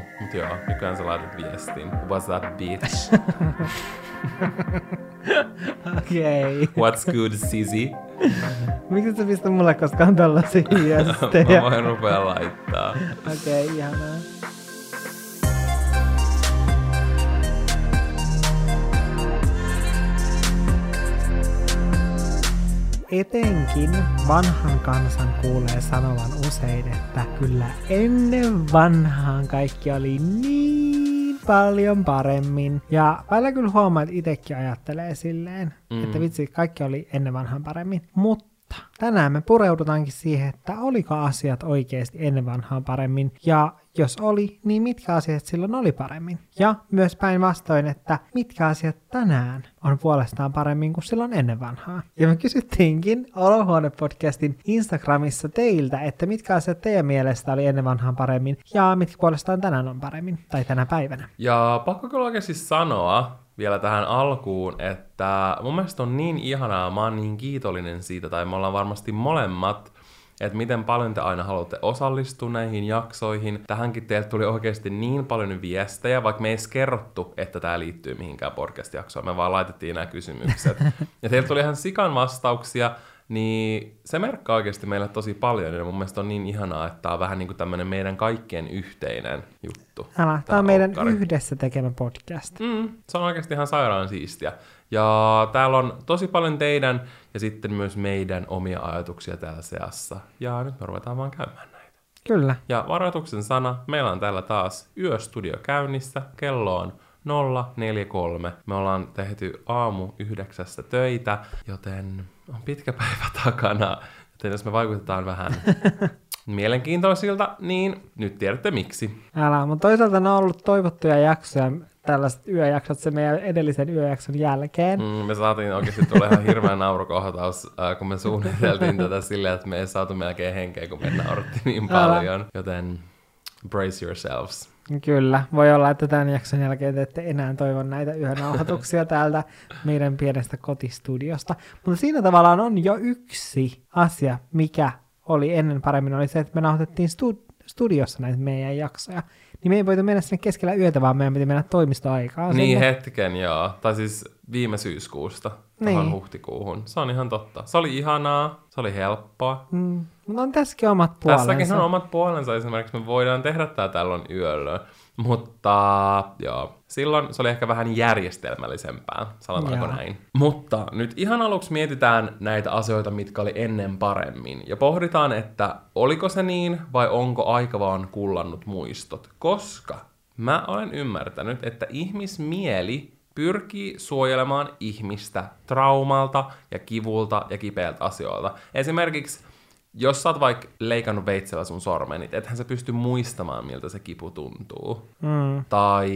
tuu. Mut joo, nykyään sä laitat viestin. What's up, bitch? Okei. Okay. What's good, sisi? Miksi sä pistä mulle koskaan tällaisia Mä viestejä? voin rupea laittaa. Okei, okay, ihanaa. Etenkin vanhan kansan kuulee sanovan usein, että kyllä ennen vanhaan kaikki oli niin paljon paremmin. Ja välillä kyllä huomaa, että itsekin ajattelee silleen, mm. että vitsi, kaikki oli ennen vanhaan paremmin. Mutta tänään me pureudutaankin siihen, että oliko asiat oikeasti ennen vanhaan paremmin, ja jos oli, niin mitkä asiat silloin oli paremmin. Ja myös päinvastoin, että mitkä asiat tänään on puolestaan paremmin kuin silloin ennen vanhaa. Ja me kysyttiinkin Olohuone-podcastin Instagramissa teiltä, että mitkä asiat teidän mielestä oli ennen vanhaan paremmin, ja mitkä puolestaan tänään on paremmin, tai tänä päivänä. Ja pakko kyllä oikeasti sanoa vielä tähän alkuun, että mun mielestä on niin ihanaa, mä oon niin kiitollinen siitä, tai me ollaan varmasti molemmat, että miten paljon te aina haluatte osallistua näihin jaksoihin. Tähänkin teiltä tuli oikeasti niin paljon viestejä, vaikka me ei edes kerrottu, että tämä liittyy mihinkään podcast-jaksoon. Me vaan laitettiin nämä kysymykset. Ja teiltä tuli ihan sikan vastauksia, niin se merkkaa oikeasti meille tosi paljon, ja mun mielestä on niin ihanaa, että tämä on vähän niin kuin tämmöinen meidän kaikkien yhteinen juttu. Älä, tämä on meidän yhdessä tekemä podcast. Mm, se on oikeasti ihan sairaan siistiä. Ja täällä on tosi paljon teidän ja sitten myös meidän omia ajatuksia täällä seassa. Ja nyt me ruvetaan vaan käymään näitä. Kyllä. Ja varoituksen sana, meillä on täällä taas yöstudio käynnissä. Kello on 043. Me ollaan tehty aamu yhdeksästä töitä, joten on pitkä päivä takana. Joten jos me vaikutetaan vähän mielenkiintoisilta, niin nyt tiedätte miksi. Älä, mutta toisaalta ne on ollut toivottuja jaksoja, tällaiset yöjaksot sen meidän edellisen yöjakson jälkeen. Mm, me saatiin oikeasti tulla ihan hirveä naurukohtaus, äh, kun me suunniteltiin tätä silleen, että me ei saatu melkein henkeä, kun me naurattiin niin paljon. Joten brace yourselves. Kyllä, voi olla, että tämän jakson jälkeen te ette enää toivon näitä yönauhoituksia täältä meidän pienestä kotistudiosta. Mutta siinä tavallaan on jo yksi asia, mikä oli ennen paremmin, oli se, että me nauhoitettiin stu- studiossa näitä meidän jaksoja. Niin me ei voitu mennä sinne keskellä yötä, vaan meidän piti mennä toimistoaikaan. Niin sinne. hetken, joo. Tai siis viime syyskuusta Niin. huhtikuuhun. Se on ihan totta. Se oli ihanaa, se oli helppoa. Mm, mutta on tässäkin omat puolensa. Tässäkin on omat puolensa. Esimerkiksi me voidaan tehdä tää tällöin yöllä. Mutta joo, silloin se oli ehkä vähän järjestelmällisempää, sanotaanko Joo. näin. Mutta nyt ihan aluksi mietitään näitä asioita, mitkä oli ennen paremmin. Ja pohditaan, että oliko se niin vai onko aika vaan kullannut muistot. Koska mä olen ymmärtänyt, että ihmismieli pyrkii suojelemaan ihmistä traumalta ja kivulta ja kipeältä asioilta. Esimerkiksi jos sä oot vaikka leikannut veitsellä sun sormen, niin ethän sä pysty muistamaan, miltä se kipu tuntuu. Mm. Tai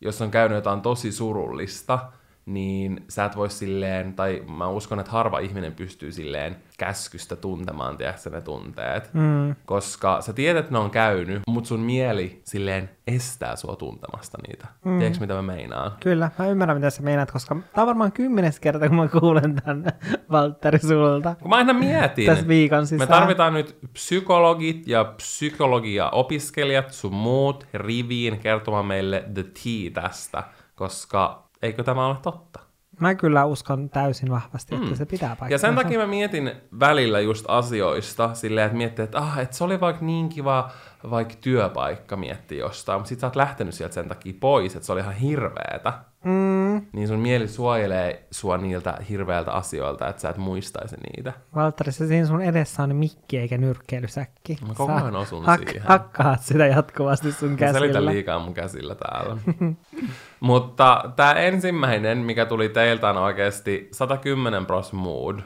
jos on käynyt jotain tosi surullista, niin sä et voi silleen, tai mä uskon, että harva ihminen pystyy silleen käskystä tuntemaan, tiedätkö ne tunteet. Mm. Koska sä tiedät, että ne on käynyt, mutta sun mieli silleen estää sua tuntemasta niitä. Mm. Tiedätkö, mitä mä meinaan? Kyllä, mä ymmärrän mitä sä meinaat, koska tää on varmaan kymmenes kerta, kun mä kuulen tän Valtteri sulta Kun mä aina mietin, tässä viikon Me sisään. tarvitaan nyt psykologit ja psykologia-opiskelijat sun muut riviin kertomaan meille the tea tästä, koska eikö tämä ole totta? Mä kyllä uskon täysin vahvasti, että se pitää paikkansa. Mm. Ja sen takia mä mietin välillä just asioista silleen, että miettii, että, ah, että se oli vaikka niin kiva vaikka työpaikka miettiä jostain, mutta sit sä oot lähtenyt sieltä sen takia pois, että se oli ihan hirveetä. Mm, Niin sun mieli suojelee sua niiltä hirveältä asioilta, että sä et muistaisi niitä. Valtteri, se siinä sun edessä on mikki eikä nyrkkeilysäkki. Mä koko ajan osun siihen. Hakkaat sitä jatkuvasti sun Mä selitän käsillä. liikaa mun käsillä täällä. Mutta tämä ensimmäinen, mikä tuli teiltä, on oikeasti 110 pros mood.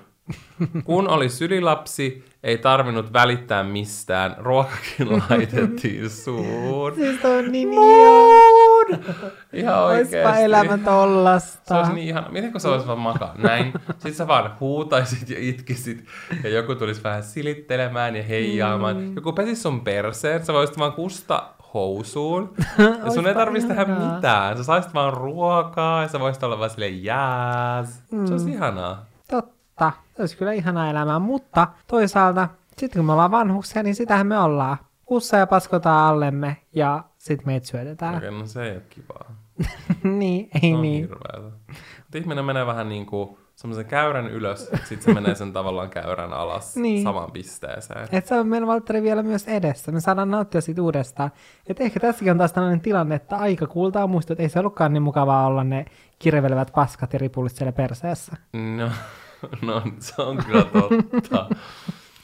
Kun oli sylilapsi, ei tarvinnut välittää mistään, ruokakin laitettiin suun. Siis on niin Mood! Ihan Oispa oikeesti. elämä Se tollasta. olisi niin ihana. Miten kun sä olisit vaan makaa näin? Sitten sä vaan huutaisit ja itkisit. Ja joku tulisi vähän silittelemään ja heijaamaan. Mm. Joku pesisi sun perseen. Sä voisit vaan kusta housuun. Ja sun ei Oispa tarvitsisi tehdä mitään. Sä saisit vaan ruokaa ja sä voisit olla vaan silleen jääs. Se Mm. olisi ihanaa. Totta. Se olisi kyllä ihanaa elämää, mutta toisaalta sitten kun me ollaan vanhuksia, niin sitähän me ollaan. usseja paskotaan allemme ja sit meitä syötetään. Okei, no se ei ole kivaa. niin, ei on niin. hirveätä. Mutta ihminen menee vähän niin kuin semmoisen käyrän ylös, sitten se menee sen tavallaan käyrän alas Niin. samaan pisteeseen. Et se on meillä Valtteri vielä myös edessä. Me saadaan nauttia siitä uudestaan. Et ehkä tässäkin on taas tällainen tilanne, että aika kuultaa muistaa, että ei se ollutkaan niin mukavaa olla ne kirvelevät paskat ja ripullit siellä perseessä. No, no se on kyllä totta.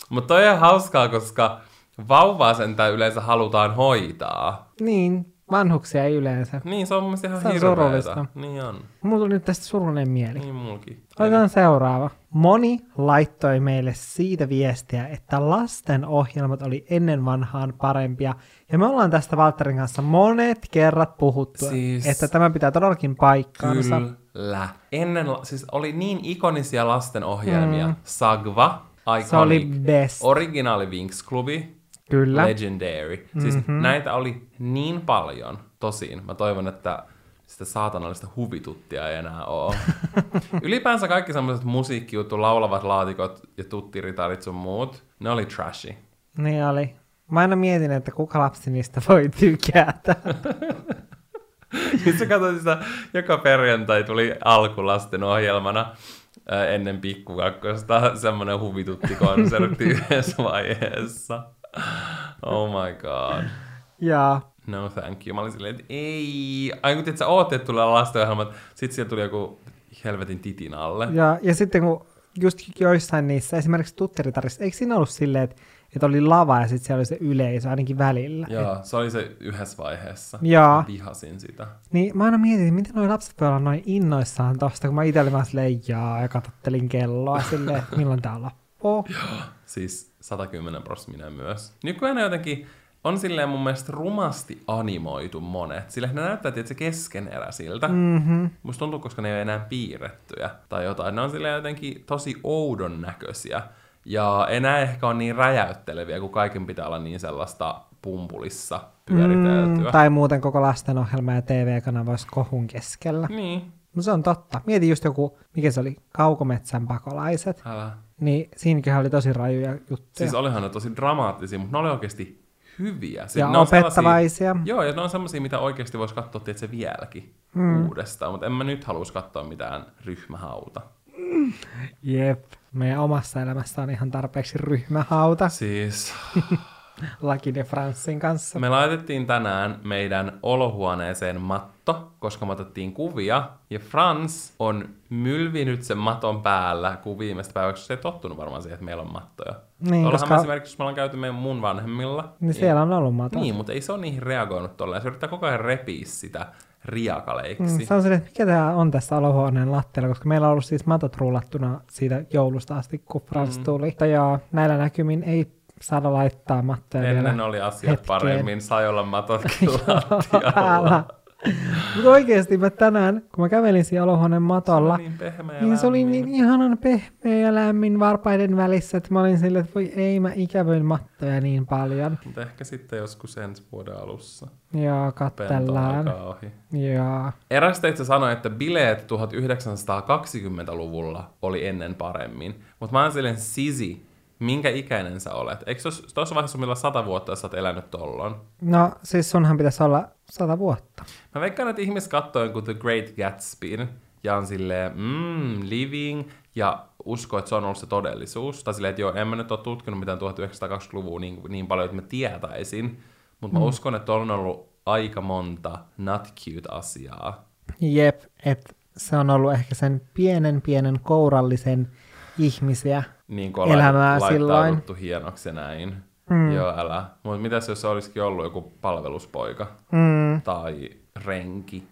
Mutta toi on hauskaa, koska vauvaa sentään yleensä halutaan hoitaa. Niin, vanhuksia ei yleensä. Niin, se on mun ihan Se on surullista. Niin on. Mulla tuli nyt tästä surullinen mieli. Niin mulki. Otetaan seuraava. Moni laittoi meille siitä viestiä, että lasten ohjelmat oli ennen vanhaan parempia. Ja me ollaan tästä Valtterin kanssa monet kerrat puhuttu, Siis- että tämä pitää todellakin paikkaansa. Kyllä. Ennen, siis oli niin ikonisia lastenohjelmia. Mm. Sagva, Iconic, Se oli best. originaali Winx Clubi, Kyllä. Legendary. Siis mm-hmm. näitä oli niin paljon. Tosin mä toivon, että sitä saatanallista huvituttia ei enää ole. Ylipäänsä kaikki semmoiset musiikkijuttu, laulavat laatikot ja tuttiritarit sun muut, ne oli trashy. Niin oli. Mä aina mietin, että kuka lapsi niistä voi tykätä. Sitten sä katsoit sitä, joka perjantai tuli alkulasten ohjelmana ennen pikkukakkosta semmoinen huvituttikonsertti yhdessä vaiheessa. Oh my god. ja No thank you. Mä olin silleen, että ei. Ai kun sä ootte, että tulee lastenohjelmat. Sitten siellä tuli joku helvetin titin alle. Ja, ja sitten kun just joissain niissä, esimerkiksi Tutteritarissa, eikö siinä ollut silleen, että, että oli lava ja sitten siellä oli se yleisö ainakin välillä? Joo, se oli se yhdessä vaiheessa. Joo. Vihasin sitä. Niin mä aina mietin, että miten nuo lapset voi olla noin innoissaan tosta, kun mä itse olin vaan silleen jaa ja katsottelin kelloa silleen, että milloin tää loppuu. Siis 110 prosenttia myös. Nykyään jotenkin on silleen mun mielestä rumasti animoitu monet. Sillä ne näyttää tietysti keskeneräisiltä. Mm-hmm. Musta tuntuu, koska ne ei ole enää piirrettyjä tai jotain. Ne on silleen jotenkin tosi oudon näköisiä. Ja enää ehkä on niin räjäytteleviä, kun kaiken pitää olla niin sellaista pumpulissa pyöriteltyä. Mm, tai muuten koko lastenohjelma ja TV-kanava olisi kohun keskellä. Niin, No se on totta. Mieti just joku, mikä se oli, Kaukometsän pakolaiset. älä. Niin siinäkin oli tosi rajuja juttuja. Siis olihan ne tosi dramaattisia, mutta ne oli oikeasti hyviä. Siis ja ne on opettavaisia. Joo, ja ne on semmoisia, mitä oikeasti voisi katsoa tietysti vieläkin mm. uudestaan, mutta en mä nyt halus katsoa mitään ryhmähauta. Jep. Meidän omassa elämässä on ihan tarpeeksi ryhmähauta Siis Lucky de Francein kanssa. me laitettiin tänään meidän olohuoneeseen matto, koska me otettiin kuvia, ja Frans on mylvinyt sen maton päällä kuin viimeistä päiväksi, koska se ei tottunut varmaan siihen, että meillä on mattoja. Niin, Ollaanhan koska- me esimerkiksi, jos me ollaan käyty meidän mun vanhemmilla, Niin siellä on ollut matot. Niin, mutta ei se ole niihin reagoinut tolleen. Se yrittää koko ajan repiä sitä riakaleiksi. Mm, se on silleen, että mikä tämä on tässä olohuoneen lattialla, koska meillä on ollut siis matot rullattuna siitä joulusta asti, kun Frans Mm. tuli. Mutta joo, näillä näkymin ei saada laittaa mattoja Ennen vielä. oli asiat hetkeen. paremmin, sai olla Älä. lattialla. Mutta oikeasti mä tänään, kun mä kävelin siellä olohuoneen matolla, niin pehmeä niin se oli niin ihanan pehmeä ja lämmin varpaiden välissä, että mä olin silleen, että voi ei mä ikävöin mattoja niin paljon. Mutta ehkä sitten joskus ensi vuoden alussa. Joo, kattellaan. ohi. Joo. Eräs teistä sanoi, että bileet 1920-luvulla oli ennen paremmin. Mutta mä oon silleen, Sisi, minkä ikäinen sä olet? Eikö tuossa vaiheessa millä sata vuotta jos sä oot elänyt tollon? No siis sunhan pitäisi olla sata vuotta. Mä veikkaan, että ihmiset katsoo jonkun The Great Gatsbyn ja on silleen, mm, living, ja uskoo, että se on ollut se todellisuus. Tai silleen, että joo, en mä nyt ole tutkinut mitään 1920-luvua niin, niin paljon, että mä tietäisin. Mutta mä uskon, että on ollut aika monta not cute asiaa. Jep, että se on ollut ehkä sen pienen pienen kourallisen ihmisiä. Niin kuin Elämää silloin. hienoksi näin. Mm. Joo, älä. Mutta mitäs jos se olisikin ollut joku palveluspoika? Mm, Tai renki?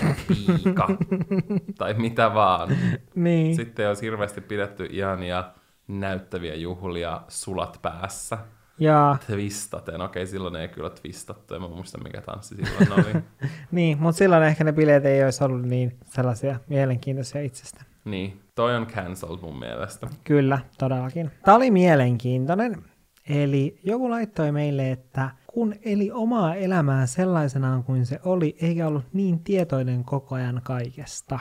Tai piika? tai mitä vaan. niin. Sitten olisi hirveästi pidetty ihania näyttäviä juhlia sulat päässä. Ja, Twistaten. Okei, silloin ei kyllä twistattu. En muista, mikä tanssi silloin oli. niin, mutta silloin ehkä ne bileet ei olisi ollut niin sellaisia mielenkiintoisia itsestä. niin, toi on cancelled mun mielestä. Kyllä, todellakin. Tämä oli mielenkiintoinen. Eli joku laittoi meille, että kun eli omaa elämää sellaisenaan kuin se oli, eikä ollut niin tietoinen koko ajan kaikesta.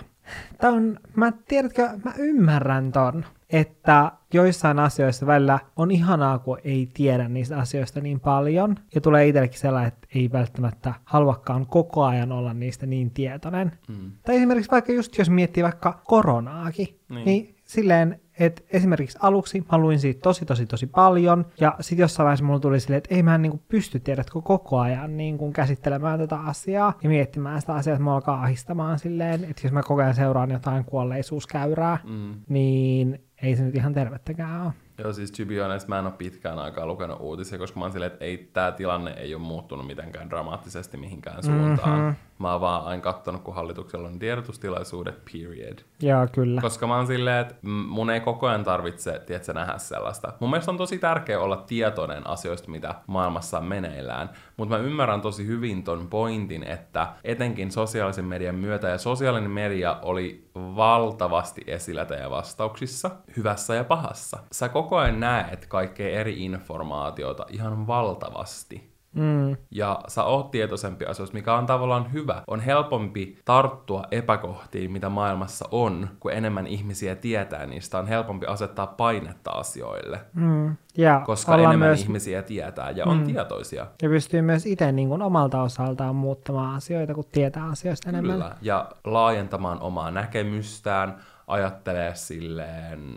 Tää on, mä tiedätkö, mä ymmärrän ton, että joissain asioissa välillä on ihanaa, kun ei tiedä niistä asioista niin paljon, ja tulee itsellekin sellainen, että ei välttämättä haluakaan koko ajan olla niistä niin tietoinen. Mm. Tai esimerkiksi vaikka just jos miettii vaikka koronaakin, Niin. niin, silleen, että esimerkiksi aluksi mä luin siitä tosi tosi tosi paljon, ja sitten jossain vaiheessa mulla tuli silleen, että ei mä en niinku pysty, tiedätkö, koko ajan niinku käsittelemään tätä asiaa ja miettimään sitä asiaa, että mä alkaa ahistamaan silleen, että jos mä koko ajan seuraan jotain kuolleisuuskäyrää, Mm. niin ei se nyt ihan tervettäkään ole. Joo, siis to be honest, mä en ole pitkään aikaa lukenut uutisia, koska mä oon silleen, että ei, tää tilanne ei ole muuttunut mitenkään dramaattisesti mihinkään suuntaan. Mhm. Mä oon vaan aina kattonut, kun hallituksella on tiedotustilaisuudet, period. Joo, kyllä. Koska mä oon silleen, että mun ei koko ajan tarvitse, tiedätkö, nähdä sellaista. Mun mielestä on tosi tärkeää olla tietoinen asioista, mitä maailmassa on meneillään. Mutta mä ymmärrän tosi hyvin ton pointin, että etenkin sosiaalisen median myötä, ja sosiaalinen media oli valtavasti esillä teidän vastauksissa, hyvässä ja pahassa. Sä koko ajan näet kaikkea eri informaatiota ihan valtavasti Mm, ja sä oot tietoisempi asioista, mikä on tavallaan hyvä. On helpompi tarttua epäkohtiin, mitä maailmassa on, kun enemmän ihmisiä tietää niistä. On helpompi asettaa painetta asioille, mm. Ja koska enemmän myös, ihmisiä tietää ja on mm. tietoisia. ja pystyy myös itse niin kuin omalta osaltaan muuttamaan asioita, kun tietää asioista enemmän. Kyllä. Ja laajentamaan omaa näkemystään, ajattelee silleen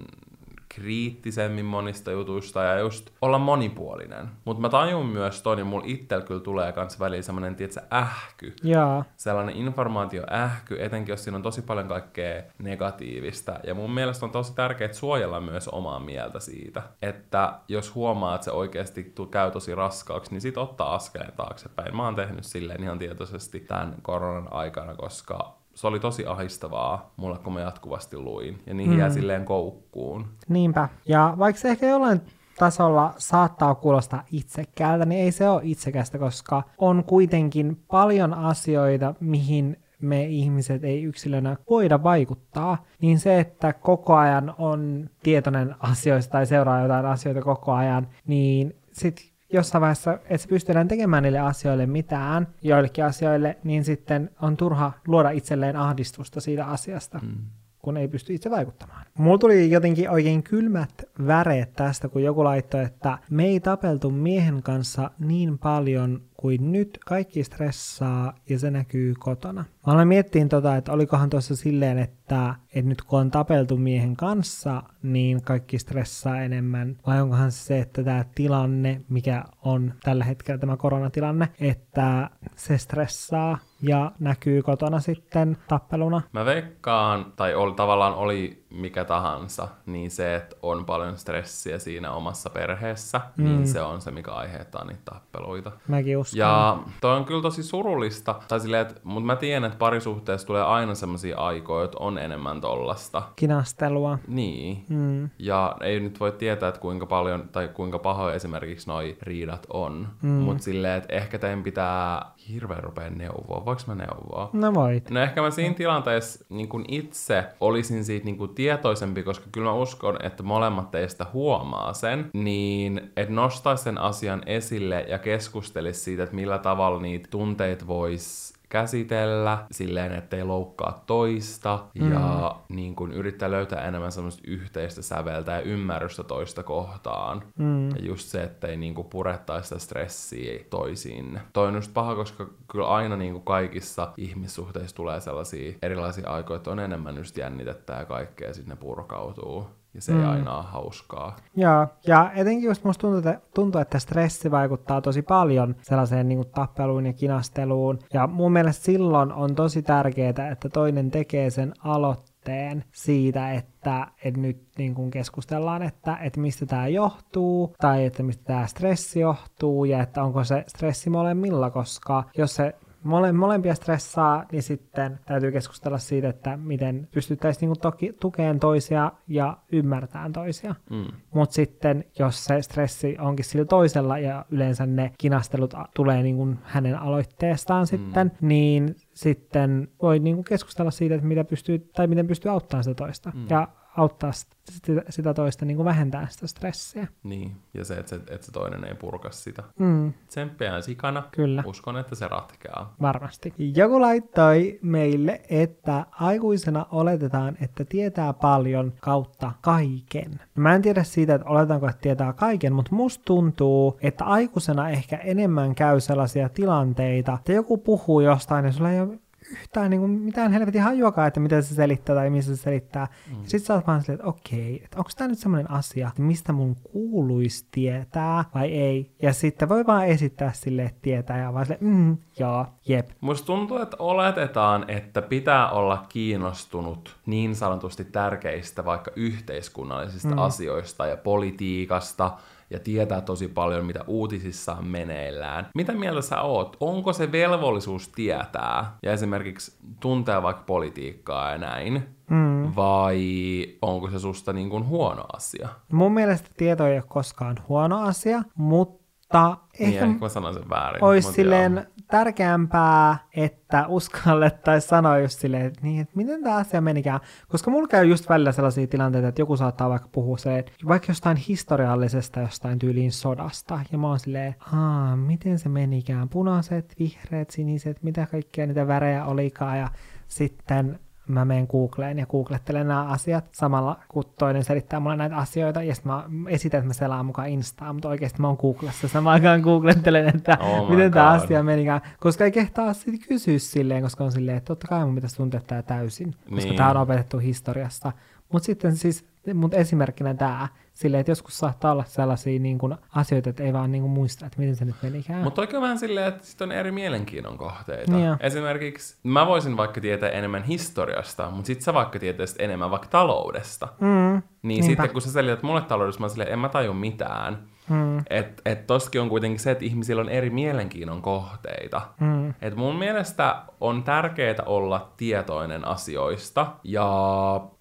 kriittisemmin monista jutuista ja just olla monipuolinen. Mutta mä tajun myös ton, ja mulla itsellä kyllä tulee kans väliin semmonen, tietsä, ähky. Joo, sellainen informaatioähky, etenkin jos siinä on tosi paljon kaikkea negatiivista. Ja mun mielestä on tosi tärkeää suojella myös omaa mieltä siitä, että jos huomaa, että se oikeasti käy tosi raskaaksi, niin sit ottaa askeleen taaksepäin. Mä oon tehnyt silleen ihan tietoisesti tämän koronan aikana, koska se oli tosi ahistavaa mulle, kun mä jatkuvasti luin. Ja niihin mm. jää silleen koukkuun. niinpä. Ja vaikka se ehkä jollain tasolla saattaa kuulostaa itsekkäältä, niin ei se ole itsekästä, koska on kuitenkin paljon asioita, mihin me ihmiset ei yksilönä voida vaikuttaa, niin se, että koko ajan on tietoinen asioista tai seuraa jotain asioita koko ajan, niin sit jossain vaiheessa, että enää tekemään niille asioille mitään, joillekin asioille, niin sitten on turha luoda itselleen ahdistusta siitä asiasta. Mm kun ei pysty itse vaikuttamaan. Mulla tuli jotenkin oikein kylmät väreet tästä, kun joku laittoi, että me ei tapeltu miehen kanssa niin paljon kuin nyt. Kaikki stressaa ja se näkyy kotona. Mä aloin miettiä tota, että olikohan tuossa silleen, että, että nyt kun on tapeltu miehen kanssa, niin kaikki stressaa enemmän. Vai onkohan se että tämä tilanne, mikä on tällä hetkellä tämä koronatilanne, että se stressaa ja näkyy kotona sitten tappeluna. Mä veikkaan, tai oli, tavallaan oli mikä tahansa, niin se, että on paljon stressiä siinä omassa perheessä, mm. niin se on se, mikä aiheuttaa niitä tappeluita. Mäkin uskon. Ja toi on kyllä tosi surullista, tai silleen, että, mutta mä tiedän, että parisuhteessa tulee aina semmoisia aikoja, että on enemmän tollasta. Kinastelua. Niin. Mm. Ja ei nyt voi tietää, että kuinka paljon tai kuinka pahoja esimerkiksi noi riidat on. Mm. Mutta silleen, että ehkä teidän pitää hirveän rupea neuvoa. Voinko mä neuvoa? No voit. No ehkä mä siinä tilanteessa niin kun itse olisin siitä niin kun tietoisempi, koska kyllä mä uskon, että molemmat teistä huomaa sen, niin että nostaisi sen asian esille ja keskustelisi siitä, että millä tavalla niitä tunteita voisi käsitellä silleen, ettei loukkaa toista mm. ja niin kun yrittää löytää enemmän semmoista yhteistä säveltä ja ymmärrystä toista kohtaan. Mm. Ja just se, ettei niin kuin purettaisi sitä stressiä toisiin. Toi on just paha, koska kyllä aina niin kuin kaikissa ihmissuhteissa tulee sellaisia erilaisia aikoja, että on enemmän just jännitettä ja kaikkea ja sitten ne purkautuu. Ja se ei aina ole hauskaa. Joo, ja etenkin just musta tuntuu, että, tuntuu, että stressi vaikuttaa tosi paljon sellaiseen niin kuin tappeluun ja kinasteluun. Ja mun mielestä silloin on tosi tärkeää, että toinen tekee sen aloitteen siitä, että, että nyt niin kuin keskustellaan, että, että mistä tämä johtuu, tai että mistä tämä stressi johtuu, ja että onko se stressi molemmilla, koska jos se mole, molempia stressaa, niin sitten täytyy keskustella siitä, että miten pystyttäisiin niinku toki tukeen toisia ja ymmärtämään toisia. Mm. Mutta sitten, jos se stressi onkin sillä toisella ja yleensä ne kinastelut tulee niinku hänen aloitteestaan sitten, niin sitten voi niinku keskustella siitä, että mitä pystyy, tai miten pystyy auttamaan sitä toista. Ja auttaa sitä, sitä toista niin kuin vähentää sitä stressiä. Niin, ja se, että se, että se toinen ei purka sitä. Mm, Tsemppiään sikana. kyllä. Uskon, että se ratkeaa. Varmasti. Joku laittoi meille, että aikuisena oletetaan, että tietää paljon kautta kaiken. Mä en tiedä siitä, että oletaanko, että tietää kaiken, mutta musta tuntuu, että aikuisena ehkä enemmän käy sellaisia tilanteita, että joku puhuu jostain ja sulla ei ole yhtään niin kuin, mitään helvetin hajuakaan, että miten se selittää tai missä se selittää. Mm. Sitten sä oot vaan silleen, että okei, että onko tämä nyt semmoinen asia, että mistä mun kuuluisi tietää vai ei. Ja sitten voi vaan esittää sille, että tietää ja vaan silleen, mm, joo, jep. Musta tuntuu, että oletetaan, että pitää olla kiinnostunut niin sanotusti tärkeistä vaikka yhteiskunnallisista mm. asioista ja politiikasta ja tietää tosi paljon, mitä uutisissa on meneillään. Mitä mieltä sä oot? Onko se velvollisuus tietää ja esimerkiksi tuntea vaikka politiikkaa ja näin? Mm. Vai onko se susta niin kuin huono asia? Mun mielestä tieto ei ole koskaan huono asia, mutta Niin, ehkä ehkä mä sanon sen väärin. olisi mut silleen. Tärkeämpää, että uskallettaisiin sanoa just silleen, että, niin, että miten tämä asia menikään. Koska mulla käy just välillä sellaisia tilanteita, että joku saattaa vaikka puhua silleen, vaikka jostain historiallisesta jostain tyyliin sodasta. Ja mä oon silleen, haa, miten se menikään. Punaiset, vihreät, siniset, mitä kaikkia niitä värejä olikaan. Ja sitten mä menen Googleen ja googlettelen nämä asiat samalla, kun toinen selittää mulle näitä asioita, ja sitten mä esitän, että mä selaan mukaan Instaa, mutta oikeasti mä oon Googlessa samaan aikaan googlettelen, että Oh miten tämä asia menikään, koska ei kehtaa sitten kysyä silleen, koska on silleen, että totta kai mun pitäisi tuntea tämä täysin, koska Niin. tämä on opetettu historiassa. Mutta sitten siis, mut esimerkkinä tämä, silleen, että joskus saattaa olla sellaisia niin kuin, asioita, että ei vaan niin kuin, muista, että miten se nyt menikään. Mutta oikein vähän silleen, että sit on eri mielenkiinnon kohteita. Jo. Esimerkiksi mä voisin vaikka tietää enemmän historiasta, mutta sit sä vaikka tietäisit enemmän vaikka taloudesta. Mm, Niin Niinpä. sitten kun sä selität mulle taloudesta, mä silleen, en mä taju mitään. Mm, Että et on kuitenkin se, että ihmisillä on eri mielenkiinnon kohteita. mm, Et mun mielestä on tärkeää olla tietoinen asioista ja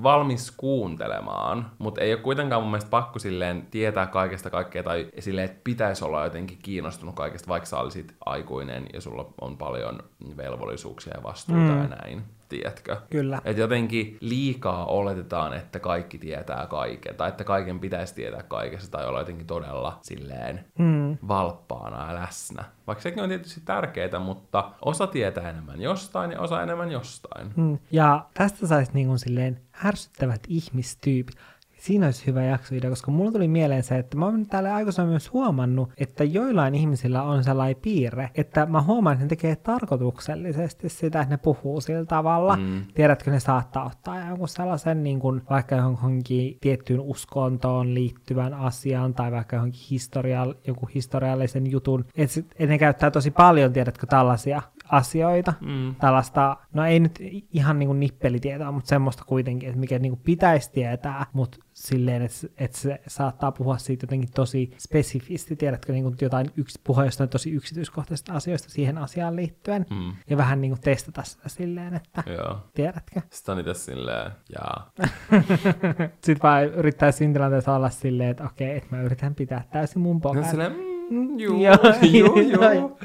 valmis kuuntelemaan, mutta ei ole kuitenkaan mun mielestä pakko silleen tietää kaikesta kaikkea tai silleen, että pitäisi olla jotenkin kiinnostunut kaikesta, vaikka sä olisit aikuinen ja sulla on paljon velvollisuuksia ja vastuuta Mm. ja näin, tiedätkö? kyllä. Että jotenkin liikaa oletetaan, että kaikki tietää kaiken, tai että kaiken pitäisi tietää kaikesta, tai olla jotenkin todella silleen Mm, valppaana ja läsnä. Vaikka sekin on tietysti tärkeää, mutta osa tietää enemmän jostain ja osa enemmän jostain. Mm. Ja tästä saisi niin kuin silleen ärsyttävät ihmistyypit. Siinä olisi hyvä jaksoidea, koska mulla tuli mieleen se, että mä oon täällä aikaisemmin myös huomannut, että joillain ihmisillä on sellainen piirre, että mä huomaan, että ne tekee tarkoituksellisesti sitä, että ne puhuu sillä tavalla. Mm. Tiedätkö, ne saattaa ottaa jonkun sellaisen niin kuin, vaikka johonkin tiettyyn uskontoon liittyvän asian tai vaikka johonkin historial, joku historiallisen jutun. Että et ne käyttää tosi paljon, tiedätkö, tällaisia asioita Mm. tällaista, no ei nyt ihan niinku nippelitietoa, mutta semmoista kuitenkin, että mikä niinku pitäisi tietää, mutta silleen, että, että se saattaa puhua siitä jotenkin tosi spesifisti, tiedätkö, niinku jotain yks, puhua jostain tosi yksityiskohtaisista asioista siihen asiaan liittyen, Mm. ja vähän niinku testata sitä silleen, että Joo. tiedätkö. Sitten on itse silleen, jaa. Sitten vaan yrittää siinä tilanteessa olla silleen, että okei, että mä yritän pitää täysin mun pokan. silleen, mm, juu, Joo, juu, joo. juu.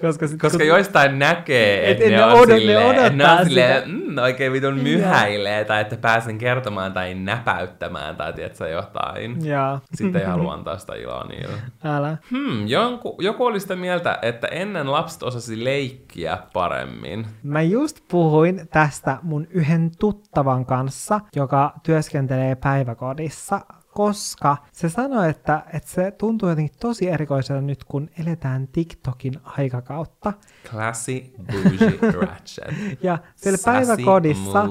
Koska, sit, Koska kun- joistain näkee, Et- että et ne, ne on odot- ne silleen, ne odottaa on silleen, mm, oikein vitun myhäilee, tai että pääsen kertomaan tai näpäyttämään, tai tiedätkö jotain. Joo, Sitten ei halua antaa sitä iloa niille. älä. Hmm, jonku, joku oli sitä mieltä, että ennen lapset osasi leikkiä paremmin. Mä just puhuin tästä mun yhden tuttavan kanssa, joka työskentelee päiväkodissa, koska se sanoi, että, että se tuntuu jotenkin tosi erikoiselta nyt, kun eletään TikTokin aikakautta. Classy, bougie, ratchet. Ja siellä Sassy, moody, päiväkodissa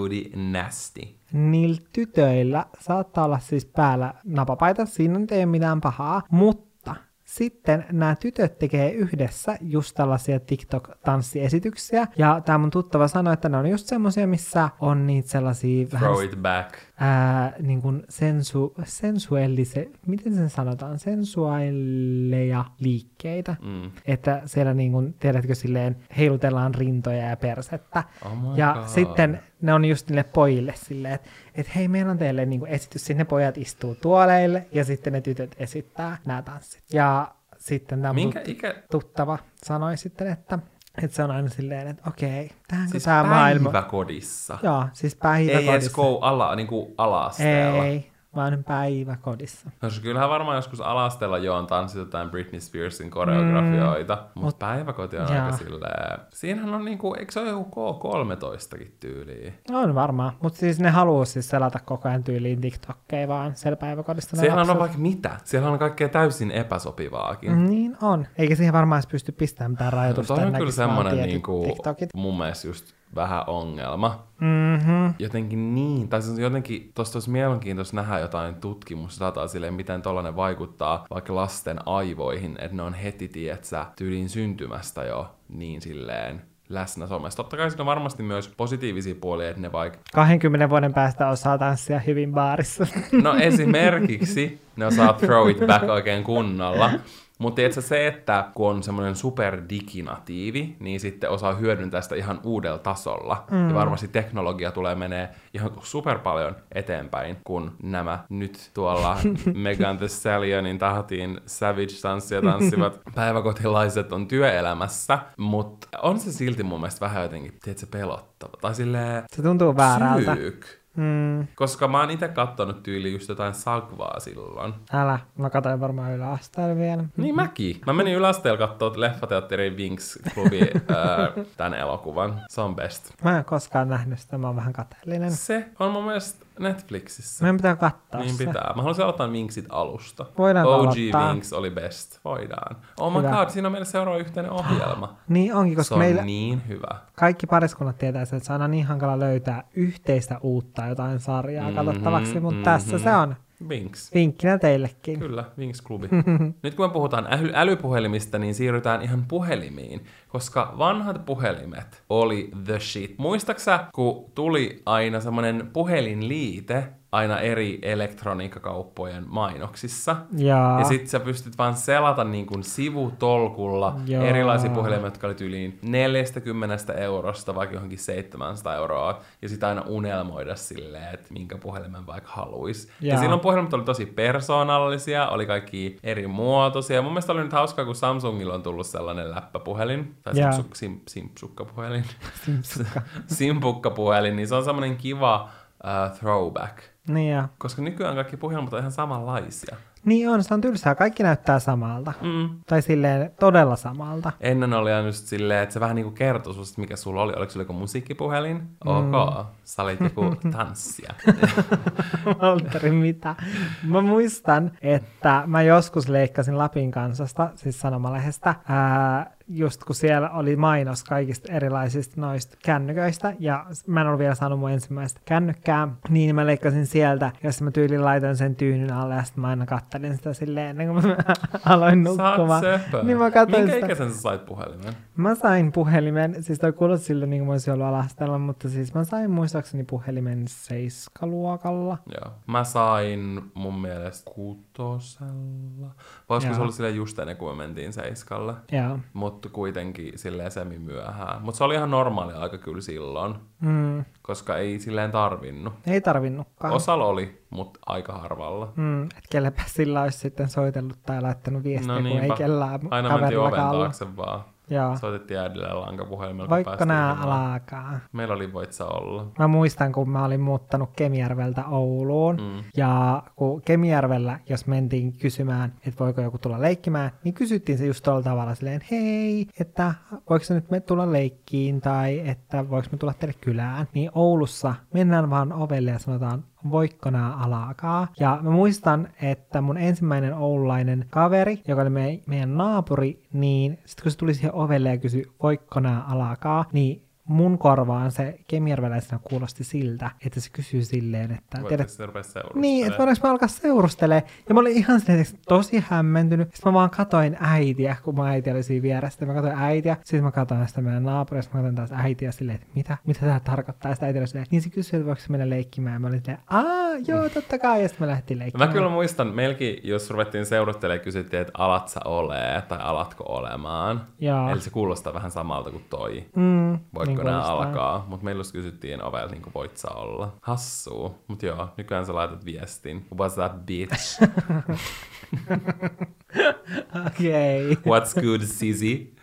nasty. niillä tytöillä saattaa olla siis päällä napapaita, siinä nyt ei ole mitään pahaa, mutta sitten nämä tytöt tekee yhdessä just tällaisia TikTok-tanssiesityksiä, ja tämä mun tuttava sanoi, että ne on just semmosia, missä on niitä sellaisia vähän Throw it back. Ää, niin kuin sensu, sensuellise, miten sen sanotaan, sensuaaleja liikkeitä. Mm. Että siellä niin kuin, tiedätkö, silleen heilutellaan rintoja ja persettä. Oh ja God. sitten ne on just niille pojille silleen, että et hei, meillä on teille niin kuin esitys, sinne pojat istuu tuoleille ja sitten ne tytöt esittää nämä tanssit. Ja sitten tämä Minkä ikä... tuttava sanoi sitten, että Että se on aina silleen, että okei, tähänkö Siis tämä maailma... päiväkodissa. Joo, siis Ei päiväkodissa. edes kou ala, niin kuin ala-asteella. Ei, vaan päiväkodissa. No se kyllähän varmaan joskus alasteella jo on tanssittu jotain Britney Spearsin koreografioita, mm. mutta Mut, päiväkoti on joo. aika silleen... Siinähän on niinku, eikö se ole joku K13kin tyyliin? On varmaan, mutta siis ne haluaa siis selata koko ajan tyyliin TikTokkeja vaan siellä päiväkodissa. Siellä on vaikka mitä. Siellä on kaikkea täysin epäsopivaakin. Niin on. Eikä siihen varmaan edes pysty pistämään mitään rajoitusta. Toi on kyllä semmoinen niinku, TikTokit. mun mielestä just vähän ongelma. Mm-hmm. Jotenkin niin, tai siis jotenkin tosta olisi mielenkiintoista nähdä jotain tutkimusdataa silleen, miten tollanen vaikuttaa vaikka lasten aivoihin, että ne on heti, tietsä, tyyliin syntymästä jo niin silleen läsnä somessa. Totta kai siinä on varmasti myös positiivisia puolia, että ne vaikka 20 vuoden päästä osaa tanssia hyvin baarissa. No esimerkiksi ne osaa throw it back oikein kunnolla. Mutta tiedätkö se, että kun on semmoinen superdiginatiivi, niin sitten osaa hyödyntää sitä ihan uudella tasolla. Mm. Ja varmasti teknologia tulee menee ihan super paljon eteenpäin, kun nämä nyt tuolla Megan Thee Stallionin tahtiin Savage-tanssia tanssivat päiväkotilaiset on työelämässä. Mutta on se silti mun mielestä vähän jotenkin, tiedätkö, pelottava. Tai silleen Se tuntuu väärältä. syyk. Mm, Koska mä oon itse kattonut tyyli just jotain sagvaa silloin. älä, mä katsoin varmaan yläasteella vielä. Niin mäkin. Mä menin yläasteella katsoa leffateatterin Winx-klubi äh, tämän elokuvan. Se on best. Mä en koskaan nähnyt sitä, mä oon vähän kateellinen. Se on mun mielestä Netflixissä. Meidän pitää katsoa Niin se. pitää. Mä haluaisin aloittaa Winxit alusta. Voidaanko OG aloittaa? Winx oli best. Voidaan. Oh my Hyvä. god, siinä on meillä seuraava yhteinen ohjelma. Niin onkin, Se koska on meillä niin hyvä. kaikki pariskunnat tietää, sen, että se on aina niin hankala löytää yhteistä uutta jotain sarjaa Mhm, katsottavaksi, mutta mhm. tässä se on. Winx. Vinkkinä teillekin. Kyllä, Winx-klubi. Nyt kun me puhutaan äly- älypuhelimista, niin siirrytään ihan puhelimiin, koska vanhat puhelimet oli the shit. Muistaksä, kun tuli aina semmonen puhelinliite aina eri elektroniikkakauppojen mainoksissa? Jaa. Ja sit sä pystyt vaan selata niin kuin sivutolkulla Joo. erilaisia puhelimia, jotka oli tyyliin 40 eurosta vaikka johonkin 700 euroa. Ja sit aina unelmoida silleen, että minkä puhelimen vaikka haluis. Ja silloin puhelimet oli tosi persoonallisia, oli kaikki eri muotoisia. Mun mielestä oli nyt hauskaa, kun Samsungilla on tullut sellainen läppäpuhelin, tai Joo. simpsuk, sim, simpsukkapuhelin, Simpsukka. simpukkapuhelin, niin se on semmoinen kiva uh, throwback. Niin, ja. Koska nykyään kaikki puhelimet on ihan samanlaisia. Niin on, se on tylsää. Kaikki näyttää samalta. Mm. Tai silleen todella samalta. Ennen oli aina just silleen, että se vähän niinku kertoi susta, mikä sulla oli. Oliko sulla joku musiikkipuhelin? Ok, sä olit joku tanssija. Valtteri, mitä? Mä muistan, että mä joskus leikkasin Lapin kansasta, siis sanomalehdestä, ää, just kun siellä oli mainos kaikista erilaisista noista kännyköistä, ja mä en ollut vielä saanut mun ensimmäistä kännykkää, niin mä leikkasin sieltä, ja sitten mä tyylin laitoin sen tyynyn alle, ja sitten mä aina kattelin sitä silleen ennen kuin mä aloin nukkumaan. Niin mä katsoin Minkä sitä. ikäisen sä sait puhelimen? Mä sain puhelimen, siis toi kuulosti siltä niin kuin mä olisin ollut alastella, mutta siis mä sain muistaakseni puhelimen seiskaluokalla. Joo. Mä sain mun mielestä kutosella. Vai olisiko se ollut silleen just ennen kuin me mentiin seiskalle? Joo. Mutta kuitenkin silleen semi myöhään. Mutta se oli ihan normaali aika kyllä silloin, Mm, koska ei silleen tarvinnut. ei tarvinnutkaan. Osalla oli, mutta aika harvalla. Mm, että kellepä sillä olisi sitten soitellut tai laittanut viestiä, No kun ei kellään Aina mentiin oven taakse vaan. Joo. Soitettiin äidille lankapuhelimella. päästiin nää alkaa. Meillä oli voitsa olla. Mä muistan, kun mä olin muuttanut Kemijärveltä Ouluun, Mm. ja kun Kemijärvellä, jos mentiin kysymään, että voiko joku tulla leikkimään, niin kysyttiin se just tuolla tavalla silleen, hei, että voiko se nyt me tulla leikkiin, tai että voiko me tulla teille kylään. Niin Oulussa mennään vaan ovelle ja sanotaan, voikko nää alkaa. Ja mä muistan, että mun ensimmäinen oululainen kaveri, joka oli me, meidän naapuri, niin sitten kun se tuli siihen ovelle ja kysyi, voikko nää alkaa, niin mun korvaan se kemijärveläisenä kuulosti siltä, että se kysyy silleen, että Voitko tiedät, se rupea niin, että voidaanko mä alkaa seurustelemaan. Ja mä olin ihan silleen, tosi hämmentynyt. Sitten mä vaan katoin äitiä, kun mä äiti oli siinä vieressä. Sitten mä katoin äitiä. Sitten mä katoin sitä meidän naapuria. Sitten mä katoin taas äitiä silleen, että mitä, mitä tämä tarkoittaa. Sitten äiti oli silleen, niin se kysyi, että voiko se mennä leikkimään. Ja mä olin silleen, aa, joo, totta kai. Ja sitten me lähdettiin leikkimään. Mä kyllä muistan, meilläkin, jos ruvettiin seurustelemaan, kysyttiin, että alat sä olee tai alatko olemaan. Joo. Eli se kuulostaa vähän samalta kuin toi. Mm, Voitko niin nää kuulostaa. alkaa? Mutta meillä just kysyttiin ovella, niin kuin voit sä olla. Hassuu. Mut joo, nykyään sä laitat viestin. What's that bitch? Okei. What's good, sisi?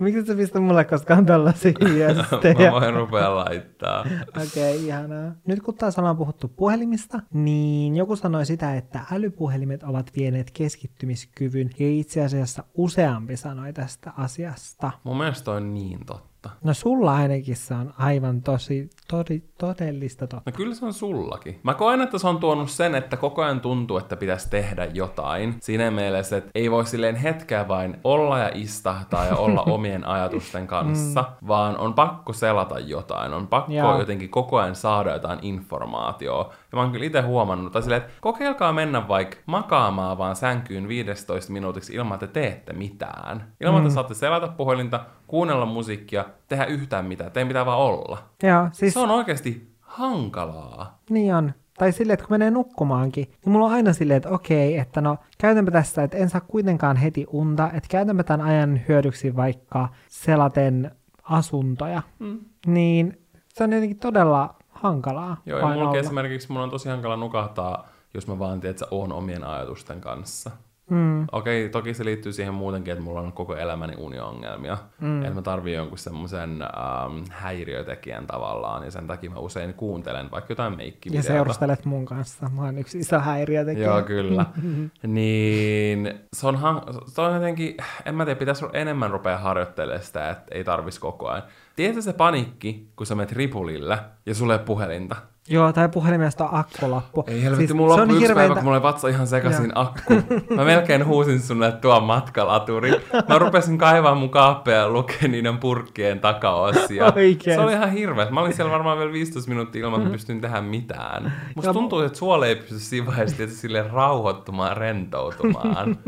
Miksi sä pistä mulle koskaan tällaisia viestejä? Mä voin rupea laittaa. Okei, okay, ihanaa. Nyt kun taas ollaan puhuttu puhelimista, niin joku sanoi sitä, että älypuhelimet ovat vieneet keskittymiskyvyn, ja itse asiassa useampi sanoi tästä asiasta. Mun mielestä on niin totta. No sulla ainakin se on aivan tosi, todi, todellista totta. No kyllä se on sullakin. Mä koen, että se on tuonut sen, että koko ajan tuntuu, että pitäisi tehdä jotain. Siinä mielessä, että ei voi silleen hetkeä vain olla ja istahtaa ja olla omien ajatusten kanssa, mm. vaan on pakko selata jotain. On pakko Joo. jotenkin koko ajan saada jotain informaatiota. Ja mä oon kyllä itse huomannut, tai silleen, että kokeilkaa mennä vaikka makaamaan vaan sänkyyn 15 minuutiksi ilman, että teette mitään. Ilman, mm. että saatte selata puhelinta, kuunnella musiikkia, tehdä yhtään mitään, teidän pitää vaan olla. Joo, siis... Se on oikeasti hankalaa. Niin on. Tai silleen, että kun menee nukkumaankin, niin mulla on aina silleen, että okei, että no käytänpä tässä, että en saa kuitenkaan heti unta, että käytänpä tämän ajan hyödyksi vaikka selaten asuntoja. Mm. Niin se on jotenkin todella hankalaa. Joo, ja mulla esimerkiksi mun on tosi hankala nukahtaa, jos mä vaan tiedän, että on omien ajatusten kanssa. Mm. Okei, okay, toki se liittyy siihen muutenkin, että mulla on koko elämäni uniongelmia. Mm. Että mä tarvii jonkun semmoisen ähm, häiriötekijän tavallaan, ja sen takia mä usein kuuntelen vaikka jotain meikkivideota. Ja seurustelet mun kanssa. Mä oon yksi iso häiriötekijä. Joo, kyllä. niin se on, se on jotenkin, en mä tiedä, pitäisi enemmän rupea harjoittelemaan sitä, että ei tarvis koko ajan. Tiedätkö se panikki, kun sä menet ripulille ja sulle puhelinta? Joo, tai puhelimesta on akkulappu. Ei helvetti, siis mulla on hirveintä... päivä, kun mulla oli vatsa ihan sekaisin akku. Mä melkein huusin sun, että tuo matkalaturi. Mä rupesin kaivaa mun kaappeja ja lukea niiden purkkien takaosia. Oikein. Se oli ihan hirveä. Mä olin siellä varmaan vielä 15 minuuttia ilman, että pystyn tehdä mitään. Musta tuntuu, että suole ei pysty siinä vaiheessa sille rauhoittumaan, rentoutumaan.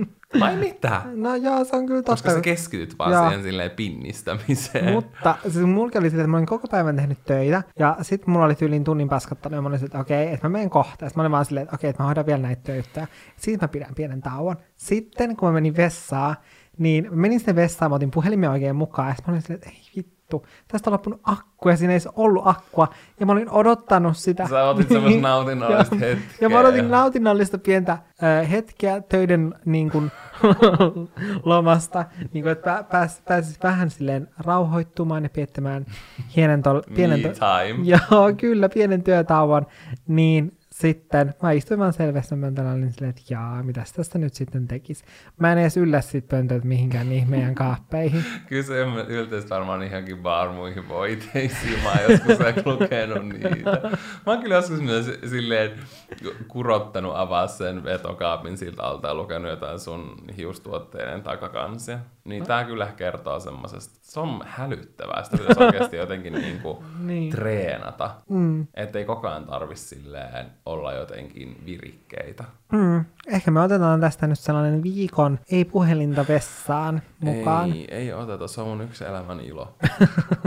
Vai mitä? No joo, se on kyllä totta. Koska sä keskityt vaan joo. siihen silleen pinnistämiseen. Mutta siis mulla oli silleen, että mä olin koko päivän tehnyt töitä, ja sitten mulla oli tyyliin tunnin paskattanut, ja mä olin että okei, okay, että mä menen kohta. Ja mä olin vaan silleen, että okei, okay, että mä hoidan vielä näitä töitä. Siitä mä pidän pienen tauon. Sitten kun mä menin vessaan, niin menin sinne vessaan, mä otin puhelimen oikein mukaan, ja mä olin silleen, että ei vittu vittu, tästä on loppunut akku ja siinä ei ollut akkua. Ja mä olin odottanut sitä. Sä otit semmoista nautinnollista hetkeä. Ja mä odotin nautinnollista pientä äh, hetkeä töiden niin kuin, lomasta, niin kuin, että pääs, pääsis vähän silleen rauhoittumaan ja piettämään hienen tol, pienen, to- time. Joo, kyllä, pienen työtauon, niin sitten mä istuin vaan selvässä pöntöllä, olin silleen, että jaa, mitä tästä nyt sitten tekisi. Mä en edes yllä sit pöntöt mihinkään niihin meidän kaappeihin. Kyllä se yltäisi varmaan ihankin barmuihin voiteisiin, mä oon joskus lukenut niitä. Mä oon kyllä joskus myös silleen kurottanut avaa sen vetokaapin siltä alta ja lukenut jotain sun hiustuotteiden takakansia. Niin tää kyllä kertoo semmosesta, se on hälyttävää, sitä pitäisi oikeasti jotenkin niinku niin. treenata. Mm. Että ei koko ajan tarvi silleen olla jotenkin virikkeitä. Mm. Ehkä me otetaan tästä nyt sellainen viikon ei puhelinta vessaan mukaan. Ei, ei oteta, se on mun yksi elämän ilo.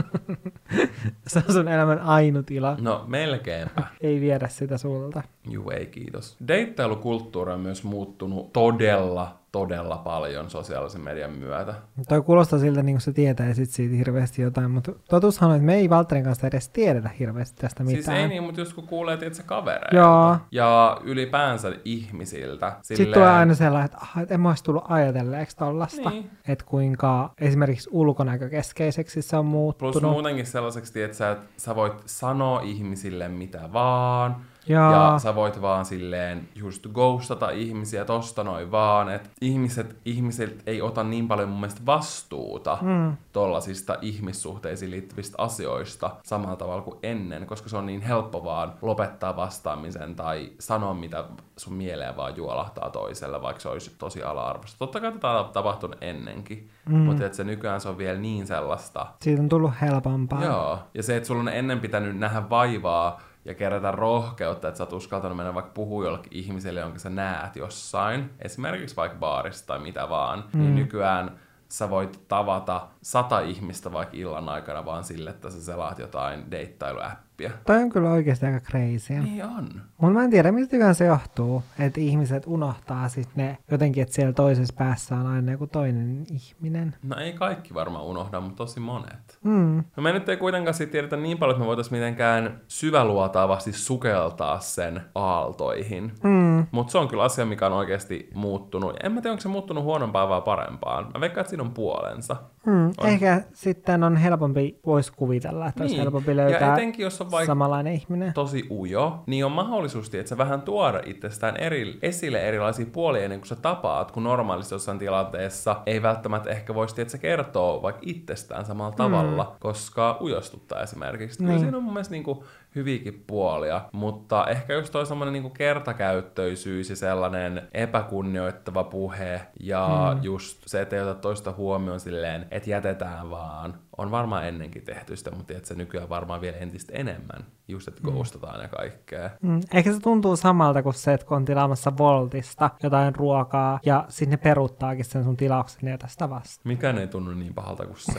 se on sun elämän ainut ilo. No, melkeinpä. ei viedä sitä sulta. Juu, ei kiitos. Deittailukulttuuri on myös muuttunut todella todella paljon sosiaalisen median myötä. Toi kuulostaa siltä, niin kuin se tietää sit siitä hirveästi jotain, mutta totuushan on, että me ei Valtterin kanssa edes tiedetä hirveästi tästä mitään. Siis ei niin, mutta just kun kuulee, että se kavereilta Joo. ja ylipäänsä ihmisiltä. Silleen... Sitten tulee aina sellainen, että, ah, että en mä olisi tullut ajatelleeksi tollasta, niin. että kuinka esimerkiksi ulkonäkökeskeiseksi se on muuttunut. Plus muutenkin sellaiseksi, että sä, että sä voit sanoa ihmisille mitä vaan, ja. ja sä voit vaan silleen just ghostata ihmisiä tosta noin vaan, että ihmiset, ihmiset ei ota niin paljon mun mielestä vastuuta mm. tollasista ihmissuhteisiin liittyvistä asioista samalla tavalla kuin ennen, koska se on niin helppo vaan lopettaa vastaamisen tai sanoa mitä sun mieleen vaan juolahtaa toiselle, vaikka se olisi tosi ala-arvoista. Totta kai tätä on tapahtunut ennenkin, mm. mutta että se nykyään se on vielä niin sellaista. Siitä on tullut helpompaa. Joo, ja se, että sulla on ennen pitänyt nähdä vaivaa ja kerätä rohkeutta, että sä oot uskaltanut mennä vaikka puhua jollekin ihmiselle, jonka sä näet jossain, esimerkiksi vaikka baarissa tai mitä vaan, niin mm. niin nykyään sä voit tavata sata ihmistä vaikka illan aikana vaan sille, että sä selaat jotain deittailuäppiä oppia. Toi on kyllä oikeasti aika crazy. Niin on. Mutta mä en tiedä, mistä se johtuu, että ihmiset unohtaa sitten ne jotenkin, että siellä toisessa päässä on aina joku toinen ihminen. No ei kaikki varmaan unohda, mutta tosi monet. Mm. No me nyt ei kuitenkaan siitä tiedetä niin paljon, että me voitaisiin mitenkään syväluotaavasti sukeltaa sen aaltoihin. Mm. Mutta se on kyllä asia, mikä on oikeasti muuttunut. En mä tiedä, onko se muuttunut huonompaan vai parempaan. Mä veikkaan, että siinä on puolensa. Mm, On. ehkä sitten on helpompi, voisi kuvitella, että niin. olisi helpompi ja löytää etenkin jos on vaikka samanlainen ihminen. tosi ujo, niin on mahdollisuus, että sä vähän tuoda itsestään eri, esille erilaisia puolia ennen kuin sä tapaat, kun normaalisti jossain tilanteessa ei välttämättä ehkä voisi että sä kertoo vaikka itsestään samalla tavalla, mm. koska ujostuttaa esimerkiksi. Kyllä Niin. siinä on mun mielestä niinku hyviäkin puolia, mutta ehkä just toi semmoinen niinku kertakäyttöisyys ja sellainen epäkunnioittava puhe ja mm. just se, että ei ota toista huomioon silleen, että jätetään vaan. On varmaan ennenkin tehty sitä, mutta että se nykyään varmaan vielä entistä enemmän. Just, että ghostataan ja kaikkea. Mm. Ehkä se tuntuu samalta kuin se, että kun on tilaamassa Voltista jotain ruokaa ja sinne peruuttaakin sen sun tilauksen ja tästä vasta. Mikään ei tunnu niin pahalta kuin se.